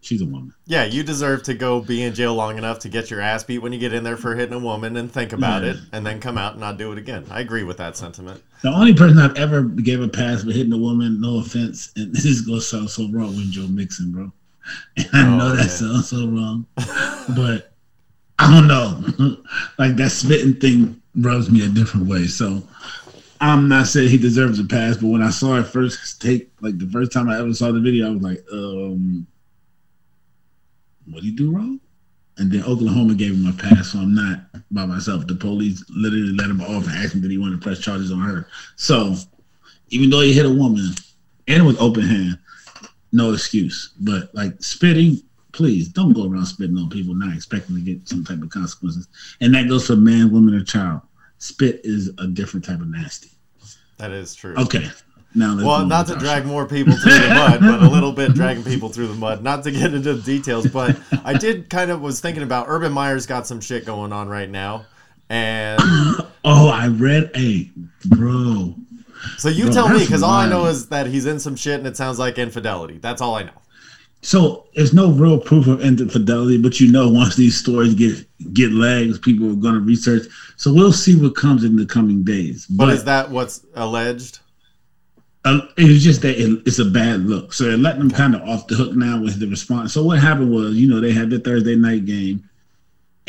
she's a woman. Yeah, you deserve to go be in jail long enough to get your ass beat when you get in there for hitting a woman and think about Yeah. it and then come out and not do it again. I agree with that sentiment. The only person I've ever gave a pass for hitting a woman, no offense, and *laughs* this is gonna sound so wrong with Joe Mixon, bro. *laughs* And I Oh, know that yeah. sounds so wrong, but I don't know. *laughs* like that spitting thing rubs me a different way. So I'm not saying he deserves a pass, but when I saw it first take, like the first time I ever saw the video, I was like, um, what did he do wrong? And then Oklahoma gave him a pass, so I'm not by myself. The police literally let him off and asked him did he want to press charges on her. So even though he hit a woman and with open hand, no excuse. But like spitting, please don't go around spitting on people not expecting to get some type of consequences. And that goes for man, woman, or child. Spit is a different type of nasty. That is true. Okay. Now Well, not to drag show. more people through the mud, but a little bit dragging people through the mud. Not to get into the details, but I did kind of was thinking about Urban Meyer's got some shit going on right now, and *coughs* Oh, I read a bro. So you tell me because all I know is that he's in some shit and it sounds like infidelity. That's all I know. So there's no real proof of infidelity, but you know once these stories get get legs, people are gonna research. So we'll see what comes in the coming days. But is that what's alleged? uh, it was just that it, it's a bad look. So they're letting them kind of off the hook now with the response. So what happened was, you know, they had the Thursday night game,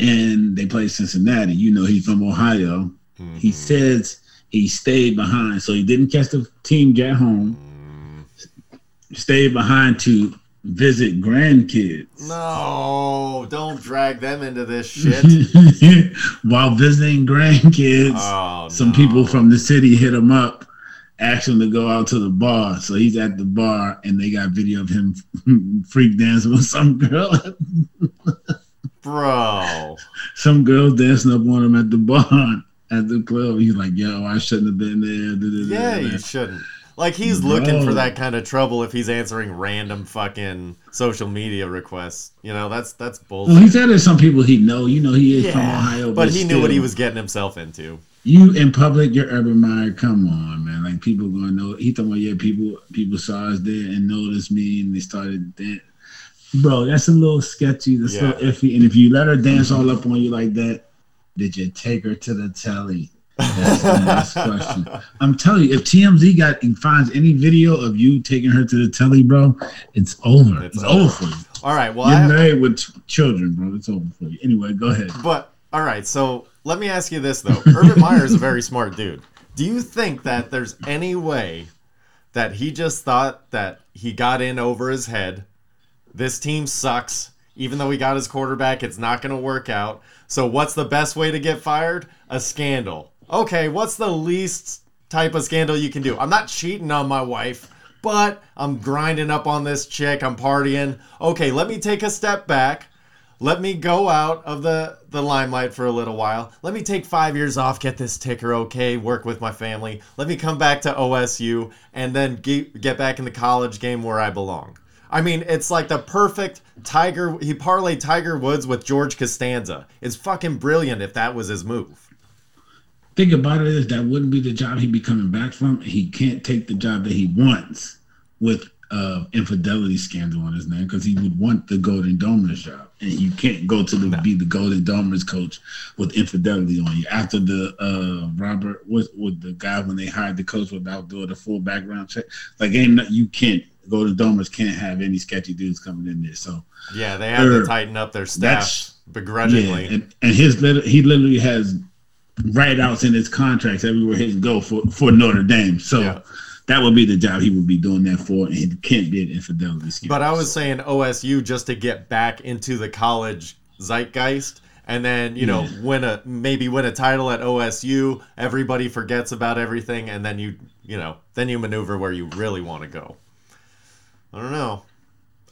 and they played Cincinnati. You know, he's from Ohio. He says he stayed behind, so he didn't catch the team get home. Stayed behind to visit grandkids. No, don't drag them into this shit. *laughs* While visiting grandkids, Oh, some no. people from the city hit him up, asked him to go out to the bar. So he's at the bar, and they got video of him *laughs* freak dancing with some girl. *laughs* bro. some girl dancing up on him at the bar at the club. He's like, "Yo, I shouldn't have been there." Yeah, you shouldn't. Like he's looking for that kind of trouble if he's answering random fucking social media requests. You know, that's that's bullshit. Well, he said there's some people he know. You know, he is from Ohio, but he knew what he was getting himself into. You in public, you're Urban Meyer. Come on, man. Like people gonna know. He talking about yeah, people people saw us there and noticed me, and they started dan Bro, that's a little sketchy. That's a little iffy. And if you let her dance all up on you like that, did you take her to the telly? That's the *laughs* next question. I'm telling you, if TMZ got and finds any video of you taking her to the telly, bro, it's over. It's It's, over. over for you. All right, well, You're I, married with ch- children, bro. It's over for you. Anyway, go ahead. but all right. So let me ask you this though: Urban *laughs* Meyer is a very smart dude. Do you think that there's any way that he just thought that he got in over his head? This team sucks. Even though he got his quarterback, it's not going to work out. So, what's the best way to get fired? A scandal. Okay, what's the least type of scandal you can do? I'm not cheating on my wife, but I'm grinding up on this chick. I'm partying. Okay, let me take a step back. Let me go out of the, the limelight for a little while. Let me take five years off, get this ticker okay, work with my family. Let me come back to OSU and then get, get back in the college game where I belong. I mean, it's like the perfect Tiger. He parlayed Tiger Woods with George Costanza. It's fucking brilliant if that was his move. Think about it is that wouldn't be the job he'd be coming back from. He can't take the job that he wants with uh infidelity scandal on his name because he would want the Golden Domers job, and you can't go to the be the Golden Domers coach with infidelity on you. After the uh Robert was with the guy when they hired the coach without doing the full background check, like ain't no, you can't Golden Domers can't have any sketchy dudes coming in there. So Yeah, they have to tighten up their staff begrudgingly. yeah, and, and his he literally has write outs in his contracts everywhere he can go for for Notre Dame. So Yeah. that would be the job he would be doing that for, and can't be an infidelity scheme. But I was saying OSU just to get back into the college zeitgeist and then, you know, Yeah. win a maybe win a title at OSU, everybody forgets about everything and then you, you know, then you maneuver where you really want to go. I don't know.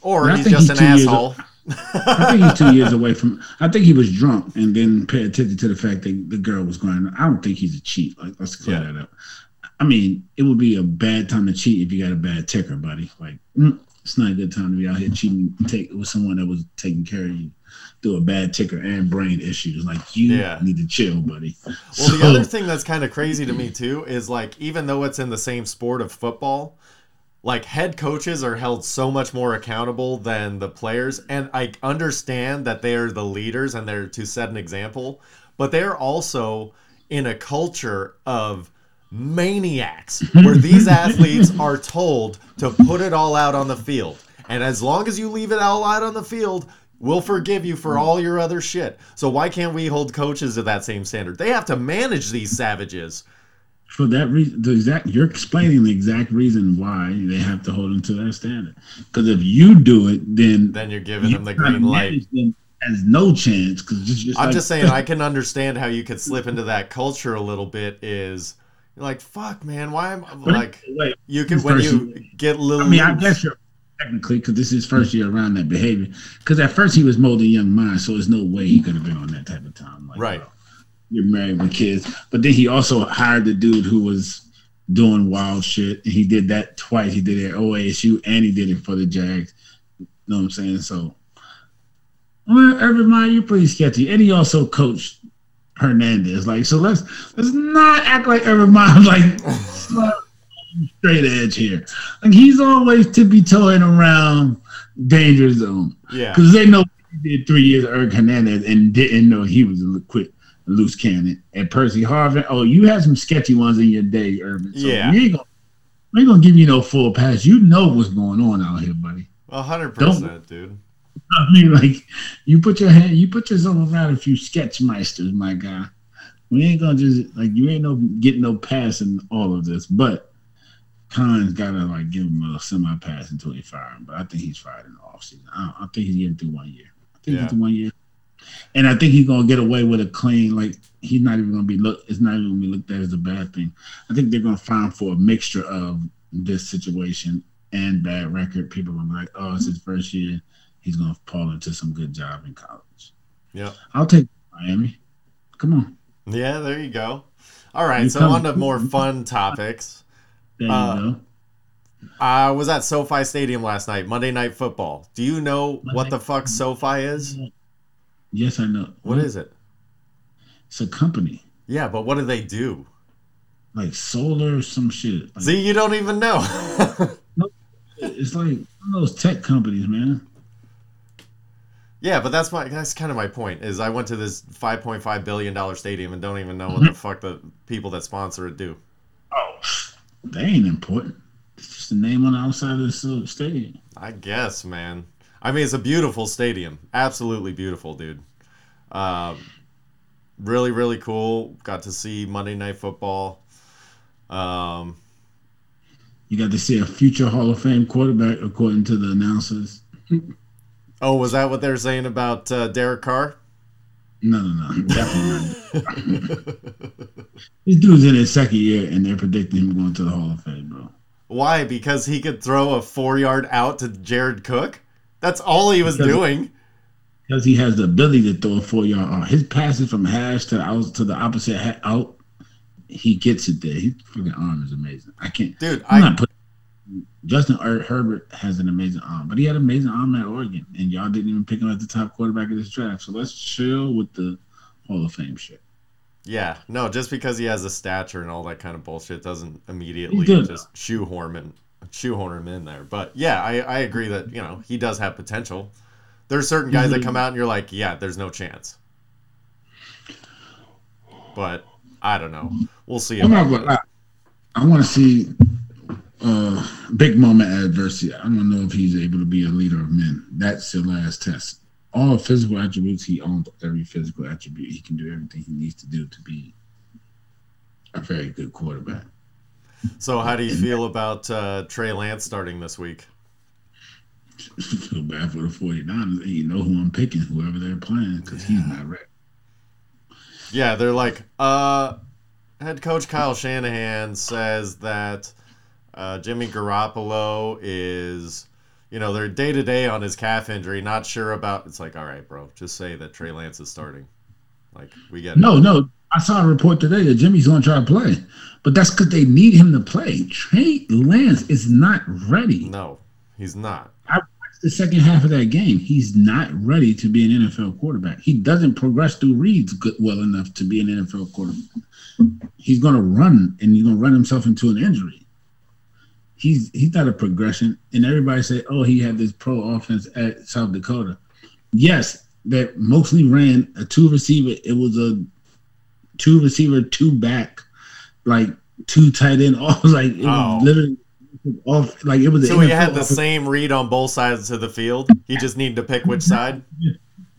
Or he's just he's an asshole. I think he's two *laughs* years away from. I think he was drunk and then paid attention to the fact that the girl was going. I don't think he's a cheat. Like let's clear Yeah. that up. I mean, it would be a bad time to cheat if you got a bad ticker, buddy. Like mm, it's not a good time to be out here cheating take with someone that was taking care of you. through a bad ticker and brain issues. Like you Yeah. need to chill, buddy. Well, the other thing that's kind of crazy to me too is like even though it's in the same sport of football, like head coaches are held so much more accountable than the players and I understand that they are the leaders and they're to set an example, but they're also in a culture of maniacs *laughs* where these athletes are told to put it all out on the field. And as long as you leave it all out on the field, we'll forgive you for all your other shit. So why can't we hold coaches to that same standard? They have to manage these savages. For that reason, the exact you're explaining the exact reason why they have to hold them to that standard. Because if you do it, then Then you're giving you them the green light. Has no chance because I'm like- just saying I can understand how you could slip into that culture a little bit is you're like, fuck man, why am I like wait, you can when you year- get little I mean, I guess you're technically because this is his first year around that behavior. Because at first he was molding young minds, so there's no way he could have been on that type of time. Like, Right. You're married with kids, but then he also hired the dude who was doing wild shit, and he did that twice. He did it at OASU and he did it for the Jags. You know what I'm saying? So, well, Urban Meyer, you're pretty sketchy, and he also coached Hernandez. Like, so let's let's not act like Urban Meyer *laughs* like straight edge here. Like he's always tippy toeing around danger zone yeah. because they know he did three years of Eric Hernandez and didn't know he was a quick loose cannon. And Percy Harvin, oh, you had some sketchy ones in your day, Urban. So Yeah. we ain't gonna we ain't gonna give you no full pass. You know what's going on out here, buddy. A hundred percent, dude. I mean, like you put your hand, you put yourself around a few sketch meisters, my guy. We ain't gonna just like you ain't no getting no pass in all of this, but Khan's gotta like give him a semi pass until he fire him. But I think he's fired in the offseason. I, I think he's getting through one year. I think Yeah. he's through one year, and I think he's gonna get away with a clean. Like he's not even gonna be look. It's not even gonna be looked at as a bad thing. I think they're gonna find for a mixture of this situation and bad record. People are gonna be like, oh, it's his first year. He's gonna fall into some good job in college. Yeah. I'll take Miami. Come on. Yeah, there you go. All right, You so come- on to more fun topics. There Uh, you go. I was at SoFi Stadium last night, Monday Night Football. Do you know what the fuck SoFi is? Yes, I know. What is it? It's a company Yeah, but what do they do? like solar or some shit. Like, See, you don't even know. *laughs* it's like one of those tech companies, man. yeah, but that's my that's kind of my point. Is I went to this 5.5 billion dollar stadium and don't even know what the mm-hmm. fuck the people that sponsor it do. Oh, they ain't important. It's just a name on the outside of the st- stadium. I guess, man. I mean, it's a beautiful stadium. Absolutely beautiful, dude. Um, really, really cool. Got to see Monday Night Football. Um, You got to see a future Hall of Fame quarterback, according to the announcers. oh, was that what they're saying about uh, Derek Carr? No, no, no, definitely not. *laughs* This dude's in his second year, and they're predicting him going to the Hall of Fame, bro. Why? Because he could throw a four yard out to Jared Cook? That's all he was Because- doing. Because he has the ability to throw a four yard out. His passes from hash to out to the opposite ha- out, he gets it there. His freaking arm is amazing. I can't. Dude, I'm I not putting. Justin Her- Herbert has an amazing arm, but he had an amazing arm at Oregon, and y'all didn't even pick him as the top quarterback of this draft. So let's chill with the Hall of Fame shit. yeah, no, just because he has a stature and all that kind of bullshit doesn't immediately just shoehorn him shoehorn him in there. But yeah, I, I agree that, you know, he does have potential. There's certain guys that Mhm. come out and you're like, yeah, there's no chance. But I don't know. We'll see. I'm about that. lie. I want to see uh, big moment adversity. I don't know if he's able to be a leader of men. That's the last test. All physical attributes, he owns every physical attribute. He can do everything he needs to do to be a very good quarterback. So how do you feel about uh, Trey Lance starting this week? *laughs* feel bad for the 49ers. And you know who I'm picking, whoever they're playing, because he's not ready. Yeah, they're like, uh, head coach Kyle Shanahan says that uh, Jimmy Garoppolo is, you know, they're day to day on his calf injury, not sure about. It's like, all right, bro, just say that Trey Lance is starting. Like, we get it. No, no. I saw a report today that Jimmy's going to try to play, but that's because they need him to play. Trey Lance is not ready. No, he's not. I watched the second half of that game. He's not ready to be an NFL quarterback. He doesn't progress through reads good, well enough to be an NFL quarterback. He's going to run and he's going to run himself into an injury. He's he's not a progression. And everybody say, "Oh, he had this pro offense at South Dakota." Yes, that mostly ran a two receiver. It was a two receiver, two back, like two tight end. *laughs* All like it Oh. was literally off. Like it was. So he had the offense. same read on both sides of the field. He just needed to pick which side. *laughs*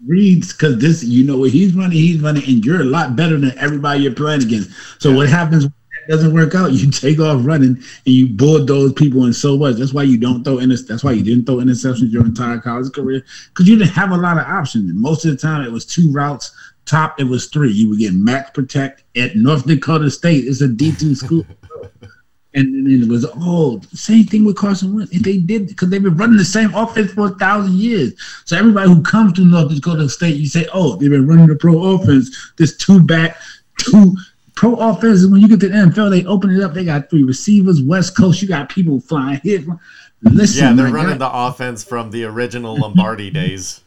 reads because this, you know, what he's running, he's running, and you're a lot better than everybody you're playing against. So what happens that doesn't work out? *laughs* You take off running and you bulldoze people and so much. That's why you don't throw inter- That's why you didn't throw interceptions your entire college career because you didn't have a lot of options. And most of the time, it was two routes. Top, it was three. You would get max protect at North Dakota State. It's a D two school. *laughs* And then it was oh, same thing with Carson Wentz. And they did because they've been running the same offense for a thousand years. So everybody who comes to North Dakota State, you say, oh, they've been running the pro offense. This two back, two pro offense. When you get to the NFL, they open it up. They got three receivers. West Coast, you got people flying here. Listen, Yeah, they're running guy, the offense from the original Lombardi *laughs* days.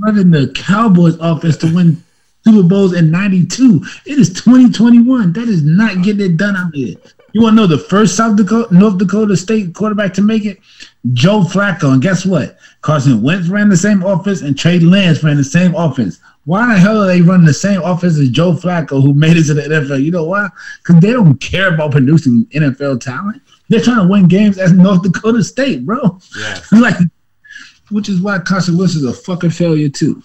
running the Cowboys offense to win Super Bowls in '92. It is 2021. That is not getting it done out there. You want to know the first South Dakota, North Dakota State quarterback to make it? Joe Flacco. And guess what? Carson Wentz ran the same offense, and Trey Lance ran the same offense. Why the hell are they running the same offense as Joe Flacco, who made it to the NFL? You know why? Because they don't care about producing NFL talent. They're trying to win games as North Dakota State, bro. Yeah. *laughs* like, which is why Carson Wentz is a fucking failure too.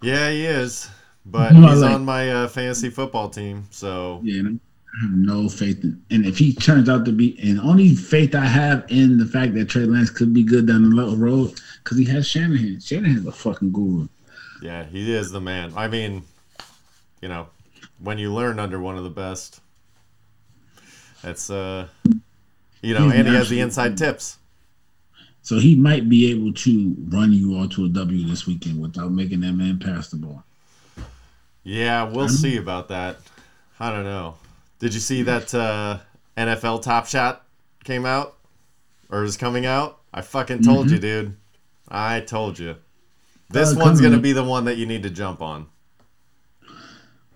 Yeah, he is. But he's on my uh, fantasy football team, so Yeah, I have no faith in. And if he turns out to be, and only faith I have in the fact that Trey Lance could be good down the road, because he has Shanahan. Shanahan's a fucking guru. yeah, he is the man. I mean, you know, when you learn under one of the best, that's uh, you know, He's and he has the inside tips. So he might be able to run you all to a W this weekend without making that man pass the ball. Yeah, we'll see about that. I don't know. Did you see that uh, NFL Top Shot came out or is coming out? I fucking told you, dude. I told you. This Mm-hmm. Uh, one's gonna be the one that you need to jump on.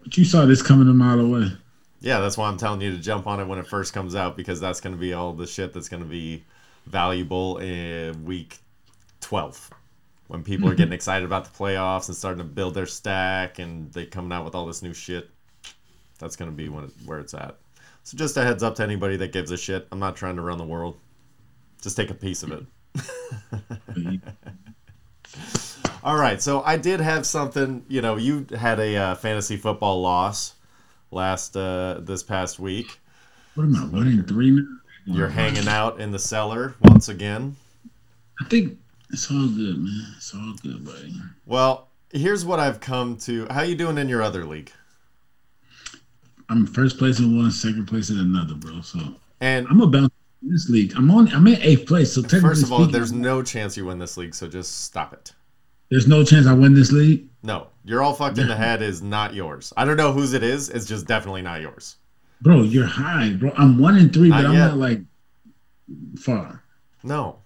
But you saw this coming a mile away. Yeah, that's why I'm telling you to jump on it when it first comes out because that's gonna be all the shit that's gonna be valuable in week 12 when people are getting excited about the playoffs and starting to build their stack and they coming out with all this new shit. That's gonna be when it, where it's at. So just a heads up to anybody that gives a shit. I'm not trying to run the world. Just take a piece of it. *laughs* All right, so I did have something. You know, you had a uh, fantasy football loss last uh, this past week. What am I running three now? You're hanging out in the cellar once again. I think it's all good, man. It's all good, buddy. Well, here's what I've come to. How you doing in your other league? I'm first place in one, second place in another, bro. So And I'm about this league. I'm on. I'm in eighth place. So technically first of all, speaking, there's no chance you win this league, so just stop it. there's no chance I win this league. No, you're all fucked in the head is not yours. I don't know whose it is. It's just definitely not yours. Bro, you're high, bro. I'm one in three, but I'm yet. not like far. No.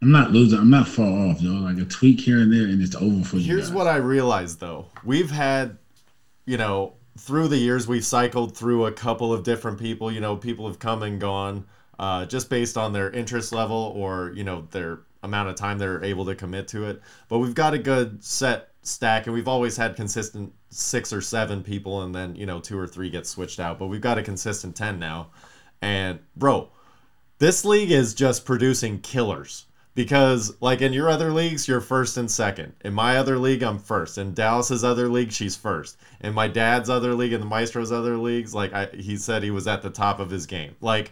I'm not losing. I'm not far off, yo. Like a tweak here and there, and it's over for you. Here's guys. what I realized though. We've had, you know, through the years we've cycled through a couple of different people. You know, people have come and gone, uh, just based on their interest level or you know their amount of time they're able to commit to it. But we've got a good set stack, and we've always had consistent six or seven people, and then you know two or three get switched out. But we've got a consistent ten now, and bro, this league is just producing killers because like in your other leagues you're first and second. In my other league i'm first. In dallas's other league she's first. In my dad's other league and the maestro's other leagues like I, he said he was at the top of his game. Like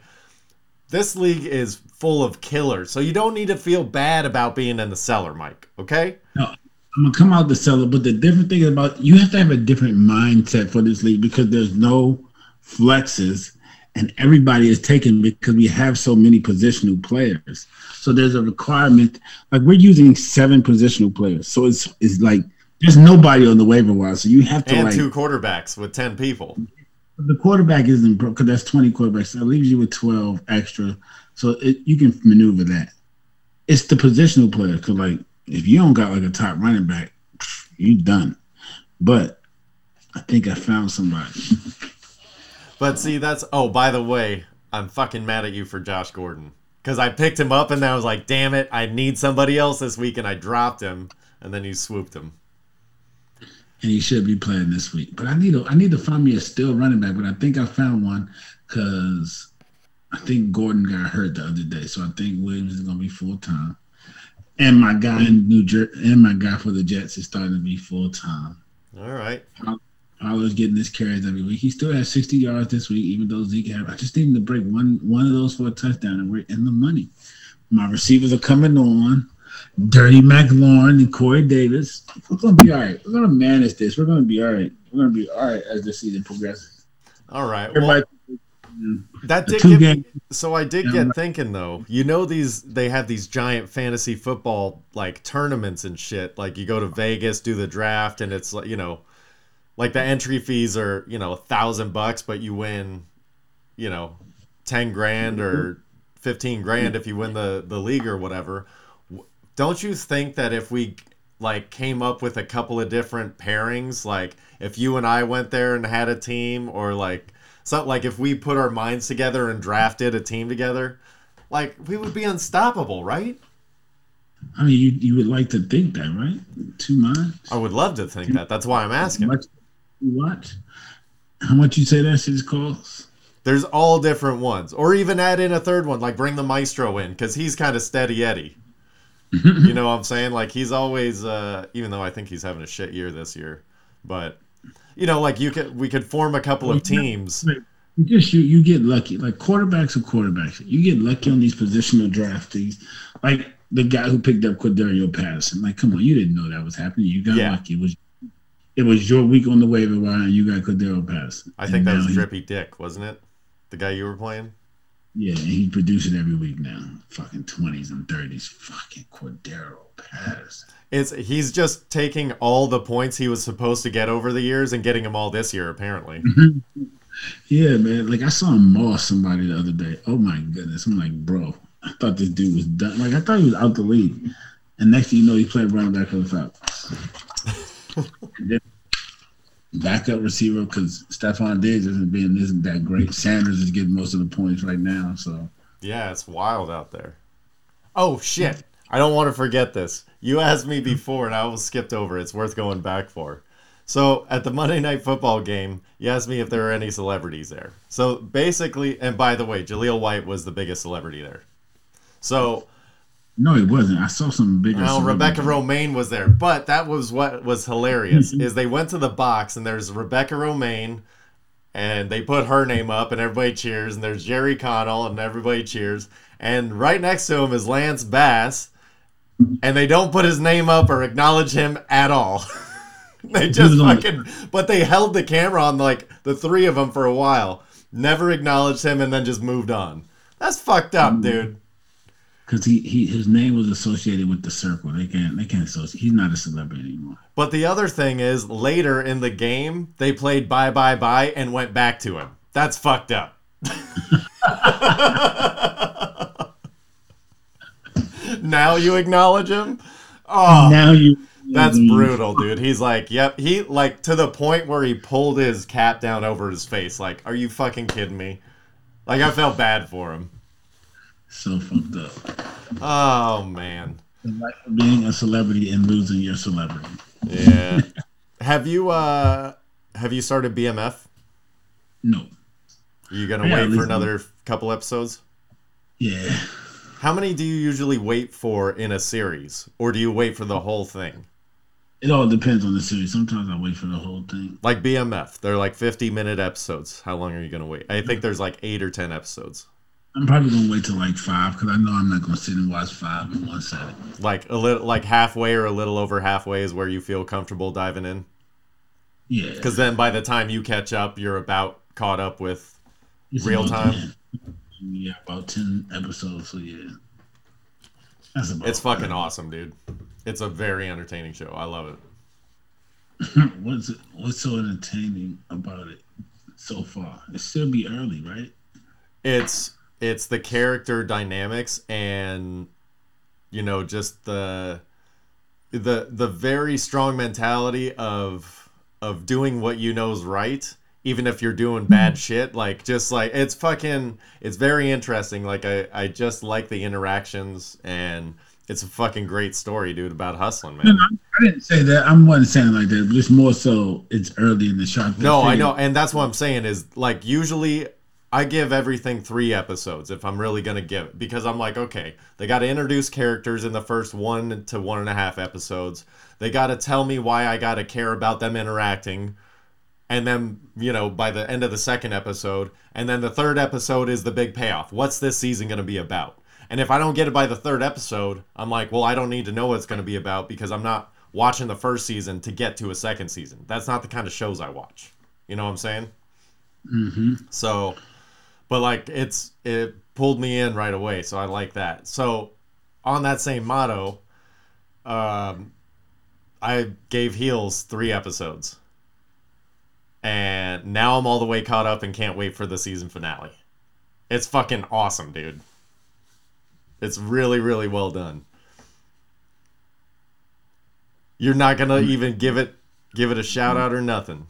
this league is full of killers so you don't need to feel bad about being in the cellar mike okay? No I'm gonna come out the cellar, but the different thing about you have to have a different mindset for this league because there's no flexes, and everybody is taken because we have so many positional players. So there's a requirement. Like we're using seven positional players, so it's it's like there's nobody on the waiver wire. So you have to and like two quarterbacks with 10 people the quarterback isn't broke because that's 20 quarterbacks. So it leaves you with 12 extra. So it, you can maneuver that. it's the positional player. Cause like if you don't got like a top running back, you done. But I think I found somebody. *laughs* But see, that's oh, by the way, I'm fucking mad at you for Josh Gordon because I picked him up and then I was like, damn it, I need somebody else this week, and I dropped him, and then you swooped him. And he should be playing this week. But I need to I need to find me a still running back. But I think I found one because I think Gordon got hurt the other day, so I think Williams is gonna be full time. And my guy in New Jersey and my guy for the Jets is starting to be full time. All right. Um, Fowler's getting this carries every week. He still has 60 yards this week, even though Zeke had. I just need him to break one one of those for a touchdown, and we're in the money. My receivers are coming on. Terry McLaurin and Corey Davis. We're gonna be all right. We're gonna manage this. We're gonna be all right. We're gonna be all right as the season progresses. All right. Well, that uh, did two get game. so I did get thinking though. You know these they have these giant fantasy football like tournaments and shit. Like you go to Vegas, do the draft, and it's like you know, like the entry fees are you know a thousand bucks, but you win, you know, ten grand or fifteen grand if you win the the league or whatever. Don't you think that if we like came up with a couple of different pairings, like if you and I went there and had a team, or like something like if we put our minds together and drafted a team together, like we would be unstoppable, right? I mean, you you would like to think that, right? Two minds. I would love to think that. That's why I'm asking. Watch? How much you say that shit's costs? There's all different ones, or even add in a third one, like bring the maestro in because he's kind of steady Eddie. *laughs* you know what I'm saying? Like he's always, uh, even though I think he's having a shit year this year, but you know, like you could we could form a couple of teams. You just you you get lucky. Like quarterbacks are quarterbacks. You get lucky on these positional draftees. Like the guy who picked up Cordarrelle Patterson. Like, come on, you didn't know that was happening. You got Yeah. lucky. It was it was your week on the waiver wire, and you got Cordero Pass. I think And that was he- Drippy Dick, wasn't it? The guy you were playing. Yeah, and he produces it every week now. Fucking twenties and thirties. Fucking Cordero Pass. It's he's just taking all the points he was supposed to get over the years and getting them all this year, apparently. Mm-hmm. Yeah, man. Like I saw him moss somebody the other day. Oh my goodness. I'm like, bro, I thought this dude was done. Like I thought he was out the league. And next thing you know, he played running back for the Falcons. *laughs* Backup receiver because Stefon Diggs isn't being isn't that great. Sanders is getting most of the points right now. So Yeah, it's wild out there. Oh shit! I don't want to forget this. You asked me before, and I almost skipped over. It's worth going back for. So at the Monday Night Football game, you asked me if there were any celebrities there. So basically, and by the way, Jaleel White was the biggest celebrity there. So no, it wasn't. I saw some bigger. Well. Rebecca Romijn was there, but that was what was hilarious *laughs* is they went to the box and there's Rebecca Romijn, and they put her name up and everybody cheers, and there's Jerry O'Connell and everybody cheers, and right next to him is Lance Bass, and they don't put his name up or acknowledge him at all. *laughs* they just fucking, but they held the camera on like the three of them for a while, never acknowledged him, and then just moved on. That's fucked up, mm. dude. Because he, he his name was associated with the circle. They can't they can't associate. He's not a celebrity anymore. But the other thing is, later in the game, they played bye bye bye and went back to him. That's fucked up. *laughs* now you acknowledge him? Oh, now you. that's brutal, dude. He's like, yep. He, like, to the point where he pulled his cap down over his face. Like, are you fucking kidding me? Like, I felt bad for him. So fucked up. Oh, man. The life of being a celebrity and losing your celebrity. Yeah. *laughs* have you, uh, have you started BMF? No. Are you gonna Yeah, wait for another couple episodes? Yeah. How many do you usually wait for in a series, or do you wait for the whole thing? It all depends on the series. Sometimes I wait for the whole thing. Like BMF, they're like fifty-minute episodes. How long are you gonna wait? I think there's like eight or ten episodes. I'm probably gonna wait till like five because I know I'm not gonna sit and watch five in one setting. Like a little, like halfway or a little over halfway is where you feel comfortable diving in. Yeah. Because then by the time you catch up, you're about caught up with. It's real time? Yeah, about ten episodes. So yeah. That's about. It's fucking awesome, dude. It's a very entertaining show. I love it. *laughs* what's it, what's so entertaining about it so far? It still be early, right? it's it's the character dynamics and you know, just the the the very strong mentality of of doing what you know is right even if you're doing hmm. bad shit like just like it's fucking it's very interesting like i i just like the interactions and it's a fucking great story dude about hustling man no, I didn't say that. I wasn't saying like that. But just more so, it's early in the shot. no i know and that's what i'm saying is like usually i give everything three episodes if i'm really gonna give it because i'm like okay they got to introduce characters in the first one to one and a half episodes. They got to tell me why i got to care about them interacting. And then you know by the end of the second episode and then the third episode is the big payoff. What's this season going to be about? And if i don't get it by the third episode i'm like well i don't need to know what it's going to be about because i'm not watching the first season to get to a second season. That's not the kind of shows i watch. You know what i'm saying? Mm-hmm. so but like it's it pulled me in right away so i like that. So on that same motto um i gave heels three episodes. And now i'm all the way caught up and can't wait for the season finale. It's fucking awesome dude. It's really really well done. You're not gonna even give it give it a shout out or nothing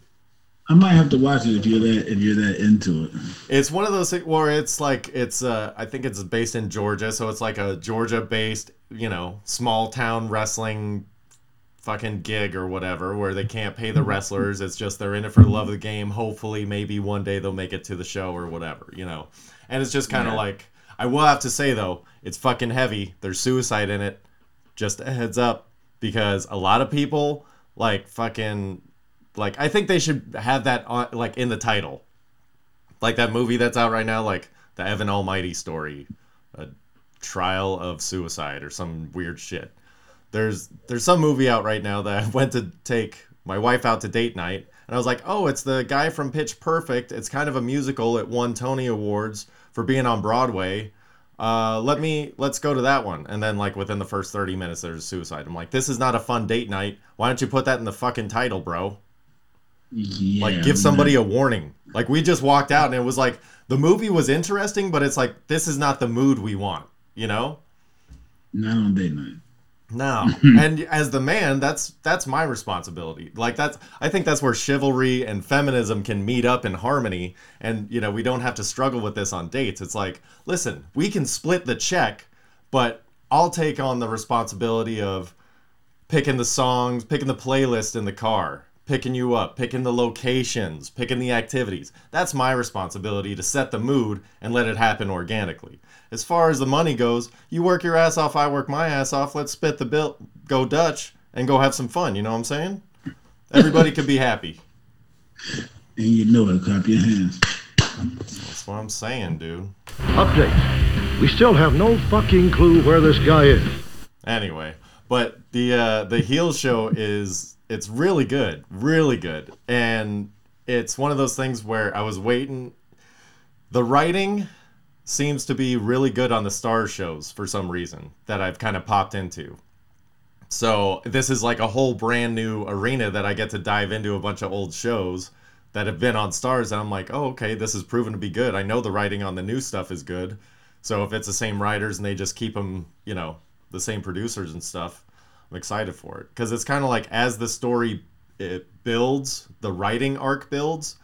I might have to watch it if you're that if you're that into it. It's one of those things where it's like it's uh I think it's based in Georgia, so it's like a Georgia based, you know, small town wrestling fucking gig or whatever where they can't pay the wrestlers. It's just they're in it for the love of the game. Hopefully maybe one day they'll make it to the show or whatever, you know. And it's just kind of Yeah. like I will have to say though, it's fucking heavy. There's suicide in it. Just a heads up because a lot of people like fucking like I think they should have that on like in the title like that movie that's out right now, like the Evan Almighty story, a trial of suicide or some weird shit. There's there's some movie out right now that *laughs* I went to take my wife out to date night, and I was like, oh, it's the guy from Pitch Perfect. It's kind of a musical. It won Tony Awards for being on Broadway. Uh, let me let's go to that one. And then like within the first 30 minutes, there's suicide. I'm like, this is not a fun date night. Why don't you put that in the fucking title, bro? Yeah, like give somebody a warning. Like we just walked out and it was like the movie was interesting but it's like this is not the mood we want you know? Not on date night. no. *laughs* And as the man that's that's my responsibility. Like that's i think that's where chivalry and feminism can meet up in harmony and you know we don't have to struggle with this on dates. It's like listen we can split the check but i'll take on the responsibility of picking the songs picking the playlist in the car picking you up picking the locations picking the activities that's my responsibility to set the mood and let it happen organically as far as the money goes you work your ass off i work my ass off let's spit the bill go dutch and go have some fun you know what i'm saying everybody could be happy *laughs* And you know it, clap your hands. that's what i'm saying dude Update. We still have no fucking clue where this guy is. anyway but the uh the heel show is it's really good really good. And it's one of those things where i was waiting. The writing seems to be really good on the Starz shows for some reason that i've kind of popped into. So this is like a whole brand new arena that i get to dive into a bunch of old shows that have been on Starz and i'm like oh okay this is proven to be good. I know the writing on the new stuff is good. So if it's the same writers and they just keep them you know the same producers and stuff i'm excited for it. Because it's kind of like as the story it builds the writing arc builds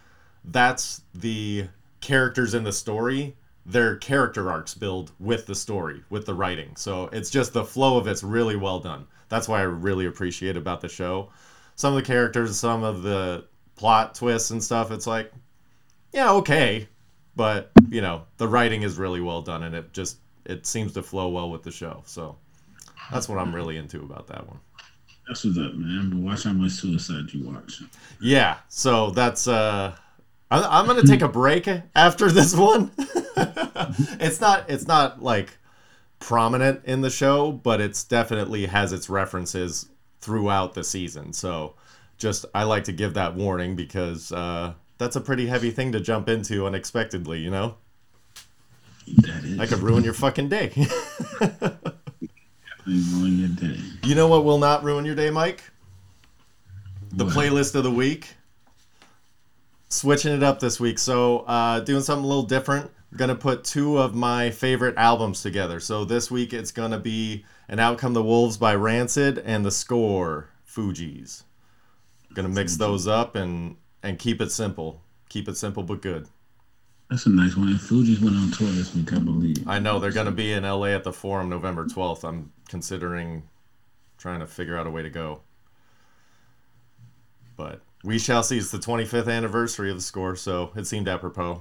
that's the characters in the story their character arcs build with the story with the writing. So it's just the flow of it's really well done. That's why i really appreciate about the show. Some of the characters some of the plot twists and stuff it's like yeah okay. But you know the writing is really well done and it just it seems to flow well with the show so that's what i'm really into about that one That's what's up, man. But watch how much suicide you watch. yeah so that's uh i'm, I'm gonna take a break after this one *laughs* it's not it's not like prominent in the show but it's definitely has its references throughout the season so just i like to give that warning because uh that's a pretty heavy thing to jump into unexpectedly you know That is. that could ruin your fucking day *laughs* ruin your day. You know what will not ruin your day, Mike? The What? playlist of the week. switching it up this week. So, uh, doing something a little different. I'm gonna put two of my favorite albums together. So this week it's gonna be "And Out Come the Wolves" by Rancid and "The Score" Fugees. Gonna mix those up and and keep it simple. Keep it simple but good. That's a nice one. And Fugees went on tour this week, I believe. I know they're gonna be in LA at the Forum November 12th. I'm considering trying to figure out a way to go. But we shall see. It's the 25th anniversary of the score, so it seemed apropos.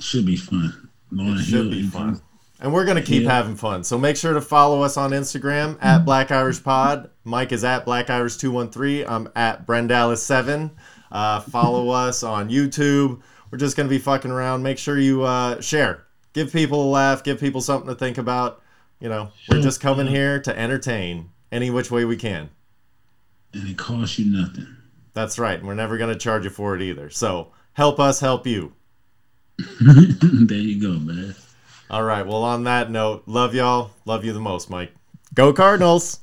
Should be fun. It should be and- fun. And we're going to keep Yeah. having fun. So make sure to follow us on Instagram at Black Irish Pod. Mike is at Black Irish 213. I'm at Brendalis7. Uh, follow *laughs* us on YouTube. We're just going to be fucking around. Make sure you uh, share. Give people a laugh. Give people something to think about. You know, we're just coming hmm. here to entertain any which way we can. And it costs you nothing. That's right. And we're never going to charge you for it either. So help us help you. *laughs* there you go, man. All right. Well, on that note, love y'all. Love you the most, Mike. Go Cardinals.